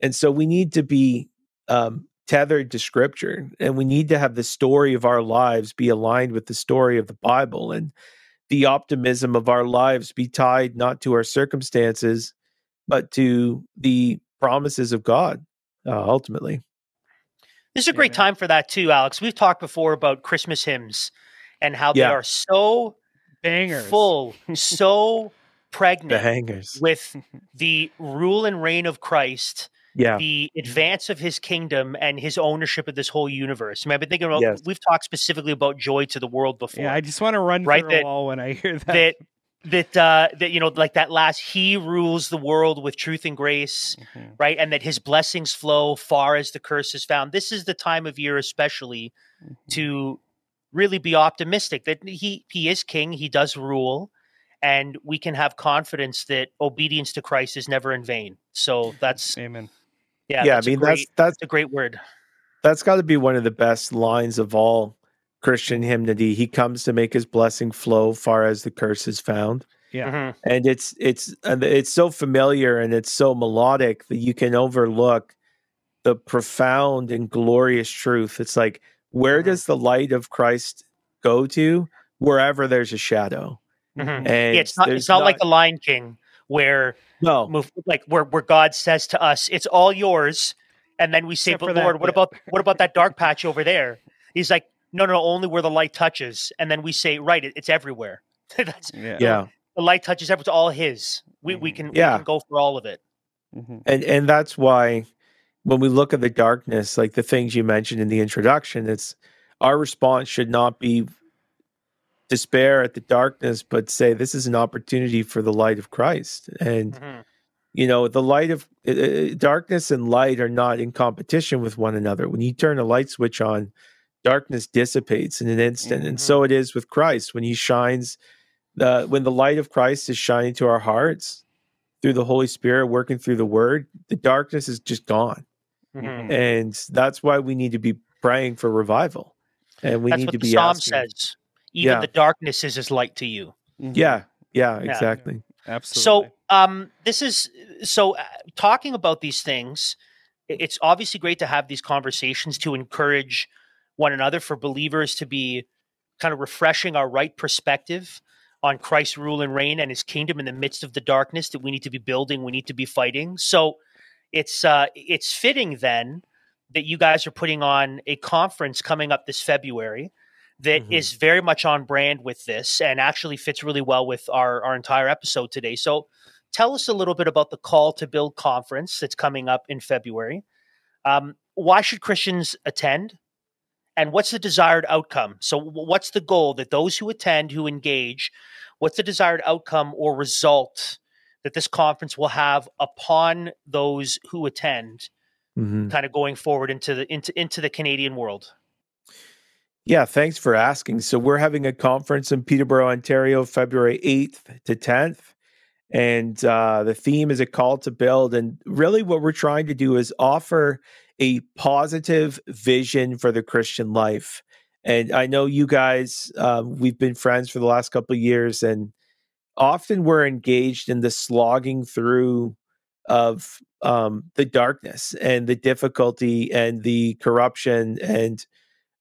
And so we need to be um, tethered to scripture and we need to have the story of our lives be aligned with the story of the Bible and the optimism of our lives be tied not to our circumstances, but to the promises of God uh, ultimately. This is a great time for that too, Alex. We've talked before about Christmas hymns and how they are so Bangers. full, so The pregnant hangers. with the rule and reign of Christ, Yeah. the advance of his kingdom, and his ownership of this whole universe. I mean, I've been thinking about, Yes. we've talked specifically about joy to the world before. Yeah, I just want to run Right, through that- a wall when I hear that. that that uh that you know like that last he rules the world with truth and grace Mhm. right and that his blessings flow far as the curse is found this is the time of year especially Mhm. to really be optimistic that he he is king he does rule and we can have confidence that obedience to christ is never in vain so that's Amen. yeah, Yeah, that's I mean great, that's that's that's a great word that's got to be one of the best lines of all Christian hymnody. He comes to make his blessing flow far as the curse is found. Yeah. Mhm. and it's it's it's so familiar and it's so melodic that you can overlook the profound and glorious truth it's like where Mhm. does the light of christ go to wherever there's a shadow Mhm. and yeah, it's not it's not, like the lion king where no move like where where God says to us, "It's all yours," and then we say, Except for "But that Lord, what bit." about what about that dark patch over there?" He's like, "No, no, only where the light touches." And then we say, "Right, it, it's everywhere. That's, Yeah. yeah the light touches everything. It's all His. We we Mhm. can Yeah. we can go for all of it." Mhm. and and that's why when we look at the darkness like the things you mentioned in the introduction it's our response should not be despair at the darkness but say this is an opportunity for the light of christ and Mhm. you know the light of uh, darkness and light are not in competition with one another when you turn a light switch on darkness dissipates in an instant and Mhm. so it is with christ when he shines the when the light of christ is shining to our hearts through the holy spirit working through the word the darkness is just gone Mhm. and that's why we need to be praying for revival and we That's need what to the be Psalm asking says. Even Yeah. the darkness is as light to you. Mhm. yeah yeah exactly Absolutely. So, um, this is so uh, talking about these things. It's obviously great to have these conversations to encourage one another for believers to be kind of refreshing our right perspective on Christ's rule and reign and His kingdom in the midst of the darkness that we need to be building, we need to be fighting. So, it's uh, it's fitting then that you guys are putting on a conference coming up this February that mm-hmm. is very much on brand with this and actually fits really well with our, our entire episode today. So, tell us a little bit about the Call to Build conference that's coming up in February. Um, why should Christians attend? And what's the desired outcome? So, what's the goal that those who attend, who engage, what's the desired outcome or result that this conference will have upon those who attend, mm-hmm. kind of going forward into the into into the Canadian world? Yeah, thanks for asking. So we're having a conference in Peterborough, Ontario, February 8th to 10th. And uh, the theme is a call to build. And really, what we're trying to do is offer a positive vision for the Christian life. And I know you guys, um, we've been friends for the last couple of years, and often we're engaged in the slogging through of um, the darkness and the difficulty and the corruption and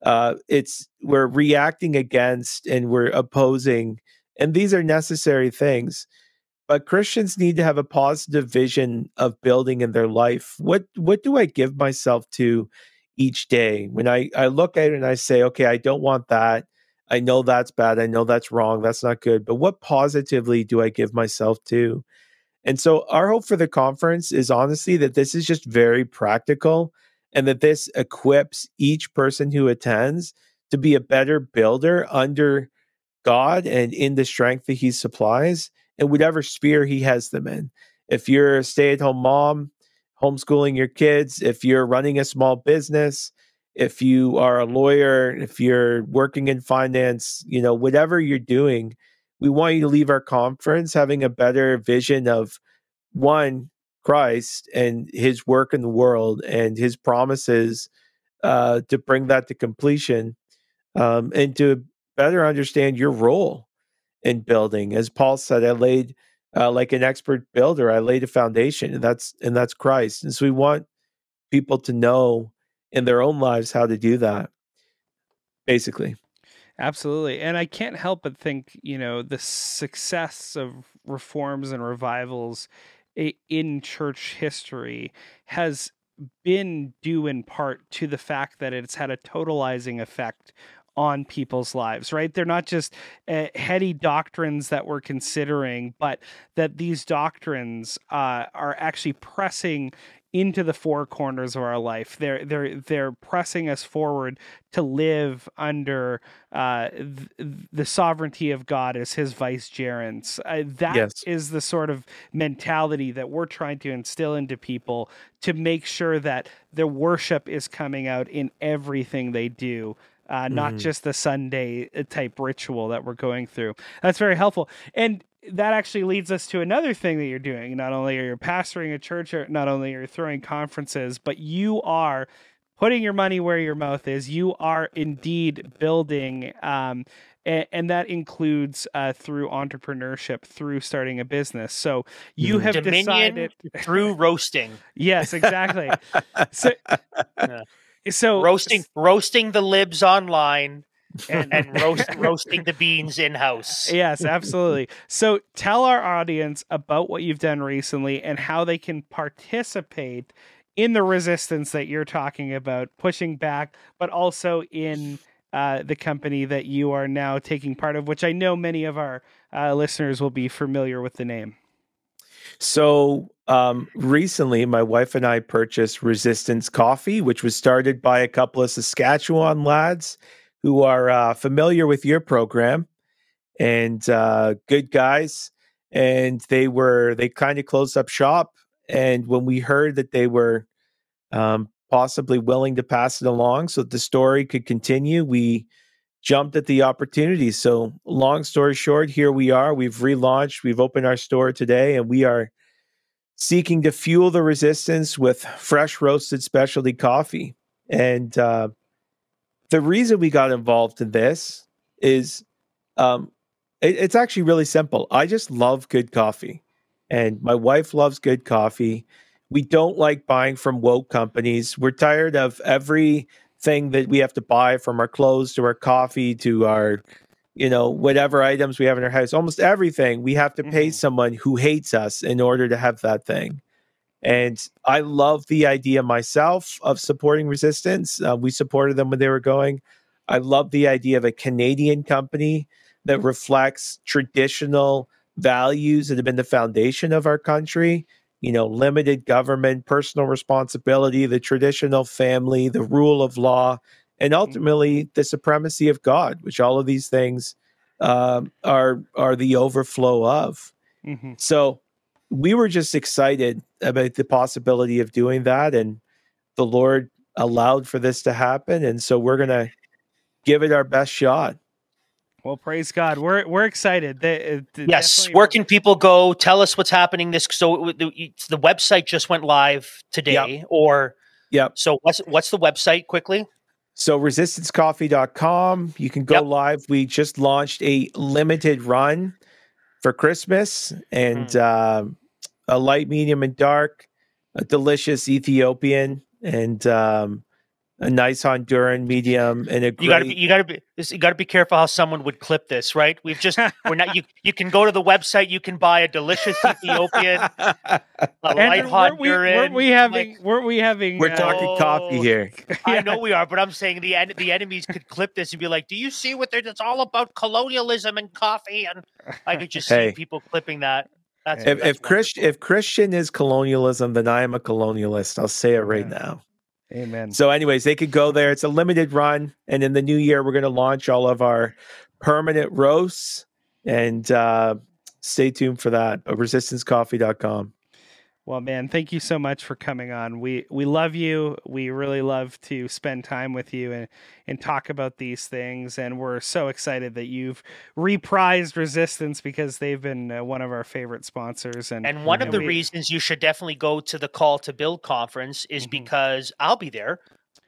uh, it's we're reacting against and we're opposing and these are necessary things but christians need to have a positive vision of building in their life. What what do i give myself to each day? When i i look at it and i say okay i don't want that. I know that's bad. I know that's wrong. That's not good. But what positively do i give myself to? And so our hope for the conference is honestly that this is just very practical and that this equips each person who attends to be a better builder under God and in the strength that He supplies in whatever sphere He has them in. If you're a stay at home mom, homeschooling your kids, if you're running a small business, if you are a lawyer, if you're working in finance, you know, whatever you're doing, we want you to leave our conference having a better vision of one, Christ and his work in the world and his promises uh, to bring that to completion um, and to better understand your role in building. As Paul said, I laid uh, like an expert builder, I laid a foundation, and that's and that's Christ. And so we want people to know in their own lives how to do that. Basically. Absolutely. And I can't help but think, you know, the success of reforms and revivals in church history has been due in part to the fact that it's had a totalizing effect on people's lives, right? They're not just uh, heady doctrines that we're considering, but that these doctrines uh, are actually pressing into the four corners of our life. They're they're they're pressing us forward to live under uh, th- the sovereignty of God as His vicegerents. Uh, that yes. is the sort of mentality that we're trying to instill into people to make sure that their worship is coming out in everything they do. Uh, not mm-hmm. just the Sunday uh, type ritual that we're going through. That's very helpful. And that actually leads us to another thing that you're doing. Not only are you pastoring a church, or not only are you throwing conferences, but you are putting your money where your mouth is. You are indeed building, um, and, and, that includes uh, through entrepreneurship, through starting a business. So you mm-hmm. have Dominion decided through roasting. yes, exactly. so, yeah. So roasting, roasting the libs online and, and roast, roasting the beans in house. Yes, absolutely. So tell our audience about what you've done recently and how they can participate in the resistance that you're talking about, pushing back, but also in uh, the company that you are now taking part of, which I know many of our uh, listeners will be familiar with the name. So um, recently, my wife and I purchased Resistance Coffee, which was started by a couple of Saskatchewan lads who are uh, familiar with your program and uh, good guys. And they were, they kind of closed up shop. And when we heard that they were um, possibly willing to pass it along so that the story could continue, we jumped at the opportunity. So, long story short, here we are. We've relaunched, we've opened our store today, and we are seeking to fuel the resistance with fresh roasted specialty coffee. And uh, the reason we got involved in this is um, it, it's actually really simple. I just love good coffee, and my wife loves good coffee. We don't like buying from woke companies. We're tired of everything that we have to buy from our clothes to our coffee to our you know whatever items we have in our house almost everything we have to pay mm-hmm. someone who hates us in order to have that thing and I love the idea myself of supporting resistance. Uh, we supported them when they were going. I love the idea of a Canadian company that reflects traditional values that have been the foundation of our country. You know, limited government, personal responsibility, the traditional family, the rule of law, and ultimately the supremacy of God, which all of these things um, are are the overflow of. Mhm. So we were just excited about the possibility of doing that, and the Lord allowed for this to happen, and so we're gonna give it our best shot. Well, praise God. We're we're excited. They- uh, th- Yes. Where can people go? Tell us what's happening. This so the, the website just went live today, or yeah. so what's what's the website quickly? So resistancecoffee.com, you can go Yep. live. We just launched a limited run for Christmas and Mm. um, a light, medium, and dark, a delicious Ethiopian, and um, a nice Honduran medium, and a You got to be you got to be you got to be careful how someone would clip this, right? We've just we're not you you can go to the website, you can buy a delicious Ethiopian, a light Andrew, weren't we, Honduran. weren't we having? like- weren't we having? We're uh, talking coffee Oh. here. I know we are, but I'm saying the en- the enemies could clip this and be like, "Do you see what they're? It's all about colonialism and coffee." And I could just Hey. see people clipping that. That's If, that's if Christ, if Christian is colonialism, then I am a colonialist. I'll say it right Yeah. now. Amen. So, anyways, they could go there. It's a limited run, and in the new year, we're going to launch all of our permanent roasts. And uh, stay tuned for that. Resistancecoffee.com. Well, man, thank you so much for coming on. We we love you. We really love to spend time with you and and talk about these things. And we're so excited that you've reprised Resistance because they've been uh, one of our favorite sponsors. And And one of the we- reasons you should definitely go to the Call to Build conference is Mhm. because I'll be there.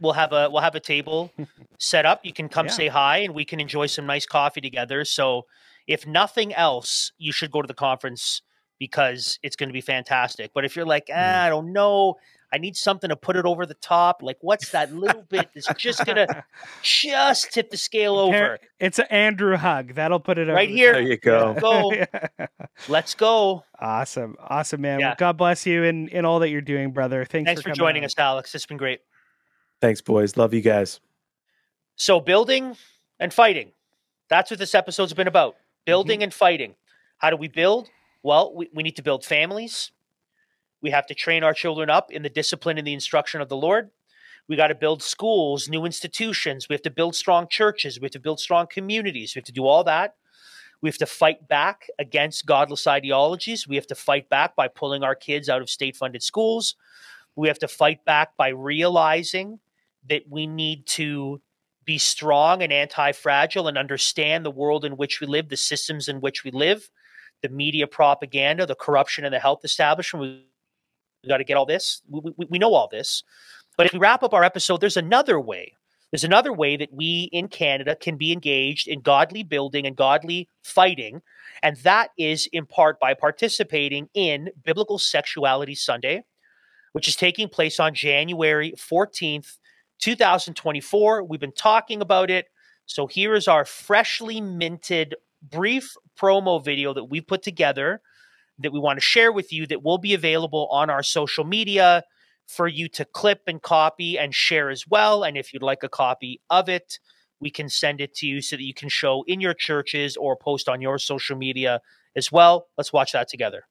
We'll have a we'll have a table set up. You can come Yeah. say hi, and we can enjoy some nice coffee together. So, if nothing else, you should go to the conference because it's going to be fantastic. But if you're like, Mm. ah, I don't know, I need something to put it over the top. Like, what's that little bit that's just gonna just tip the scale over? It's an Andrew hug. That'll put it Right the here. top. There you go. Go. Let's go. awesome, awesome, man. Yeah. Well, God bless you in in all that you're doing, brother. Thanks, Thanks for coming joining on. us, Alex. It's been great. Thanks, boys. Love you guys. So, building and fighting. That's what this episode's been about building and fighting. How do we build? Well, we, we need to build families. We have to train our children up in the discipline and the instruction of the Lord. We got to build schools, new institutions. We have to build strong churches. We have to build strong communities. We have to do all that. We have to fight back against godless ideologies. We have to fight back by pulling our kids out of state funded schools. We have to fight back by realizing that we need to be strong and anti fragile and understand the world in which we live, the systems in which we live, the media propaganda, the corruption in the health establishment. We, we got to get all this. We, we, we know all this. But if we wrap up our episode, there's another way. There's another way that we in Canada can be engaged in godly building and godly fighting. And that is in part by participating in Biblical Sexuality Sunday, which is taking place on January 14th, 2024. We've been talking about it. So here is our freshly minted brief promo video that we put together that we want to share with you that will be available on our social media for you to clip and copy and share as well. And if you'd like a copy of it, we can send it to you so that you can show in your churches or post on your social media as well. Let's watch that together.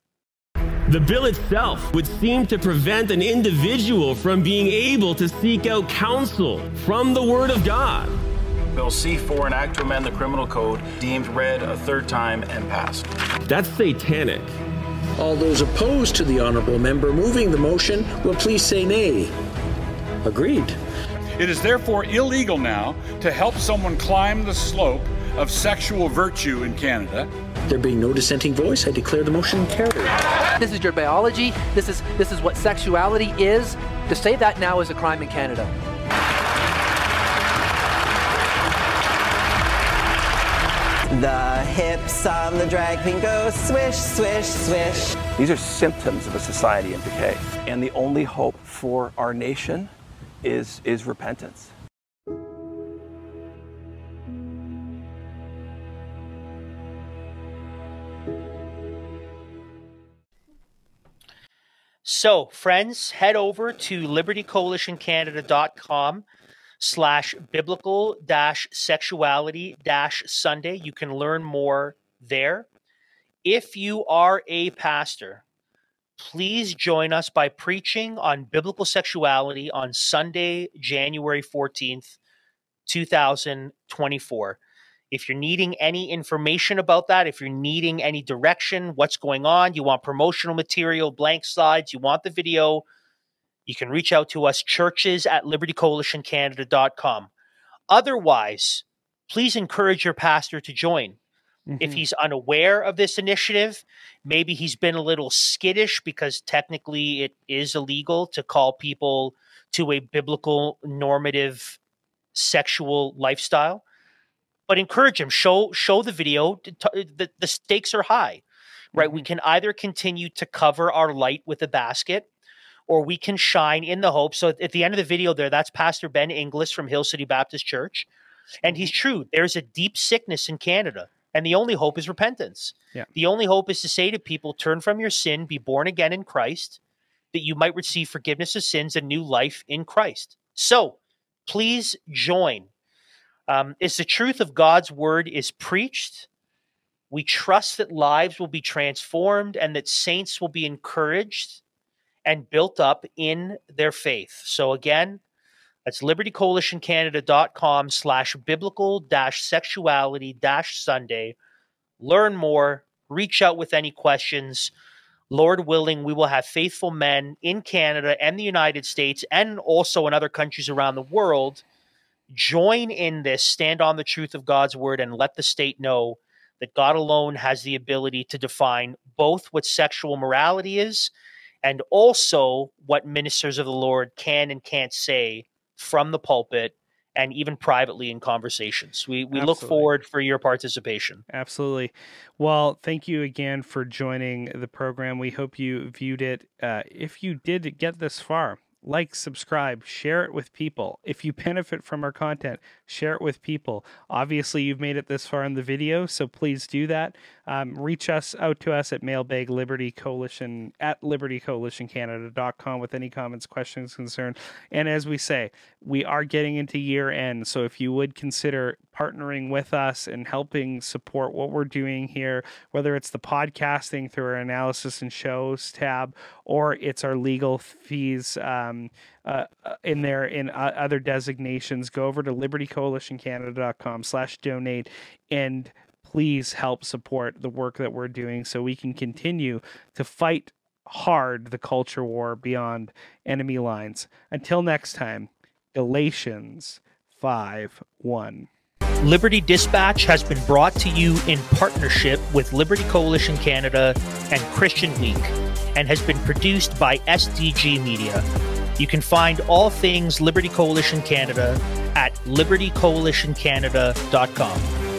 The bill itself would seem to prevent an individual from being able to seek out counsel from the Word of God. Bill C4, an act to amend the criminal code, deemed read a third time and passed. That's satanic. All those opposed to the honorable member moving the motion will please say nay. Agreed. It is therefore illegal now to help someone climb the slope of sexual virtue in Canada. There being no dissenting voice, I declare the motion carried. This is your biology. This is this is what sexuality is. To say that now is a crime in Canada. The hips on the drag queen go swish, swish, swish. These are symptoms of a society in decay. And the only hope for our nation is, is repentance. So, friends, head over to libertycoalitioncanada.com slash biblical dash sexuality dash Sunday. You can learn more there. If you are a pastor, please join us by preaching on biblical sexuality on Sunday, January 14th, 2024. If you're needing any information about that, if you're needing any direction, what's going on, you want promotional material, blank slides, you want the video, you can reach out to us, churches at libertycoalitioncanada.com. Otherwise, please encourage your pastor to join. Mm-hmm. If he's unaware of this initiative, maybe he's been a little skittish because technically it is illegal to call people to a biblical normative sexual lifestyle. But encourage him, show show the video. The, the stakes are high, right? Mm-hmm. We can either continue to cover our light with a basket, or we can shine in the hope. So at the end of the video, there, that's Pastor Ben Inglis from Hill City Baptist Church, and he's true. There's a deep sickness in Canada and the only hope is repentance. Yeah. The only hope is to say to people, turn from your sin, be born again in Christ, that you might receive forgiveness of sins and new life in Christ. So please join. Um, as the truth of God's word is preached, we trust that lives will be transformed and that saints will be encouraged and built up in their faith. So again, that's libertycoalitioncanada.com slash biblical dash sexuality dash Sunday. Learn more, reach out with any questions. Lord willing, we will have faithful men in Canada and the United States and also in other countries around the world join in this, stand on the truth of God's word, and let the state know that God alone has the ability to define both what sexual morality is and also what ministers of the Lord can and can't say from the pulpit and even privately in conversations. We we Absolutely. look forward for your participation. Absolutely. Well, thank you again for joining the program. We hope you viewed it. Uh, if you did get this far, like, subscribe, share it with people. If you benefit from our content, share it with people. Obviously, you've made it this far in the video, so please do that. Um, reach us out to us at mailbag liberty coalition at libertycoalitioncanada.com with any comments, questions, concern. And as we say, we are getting into year end, so if you would consider partnering with us and helping support what we're doing here, whether it's the podcasting through our analysis and shows tab or it's our legal fees um, uh, uh in there in uh, other designations, go over to libertycoalitioncanada.com slash donate and please help support the work that we're doing so we can continue to fight hard the culture war beyond enemy lines. Until next time, Galatians 5 1. Liberty Dispatch has been brought to you in partnership with Liberty Coalition Canada and Christian Week and has been produced by SDG Media. You can find all things Liberty Coalition Canada at libertycoalitioncanada.com.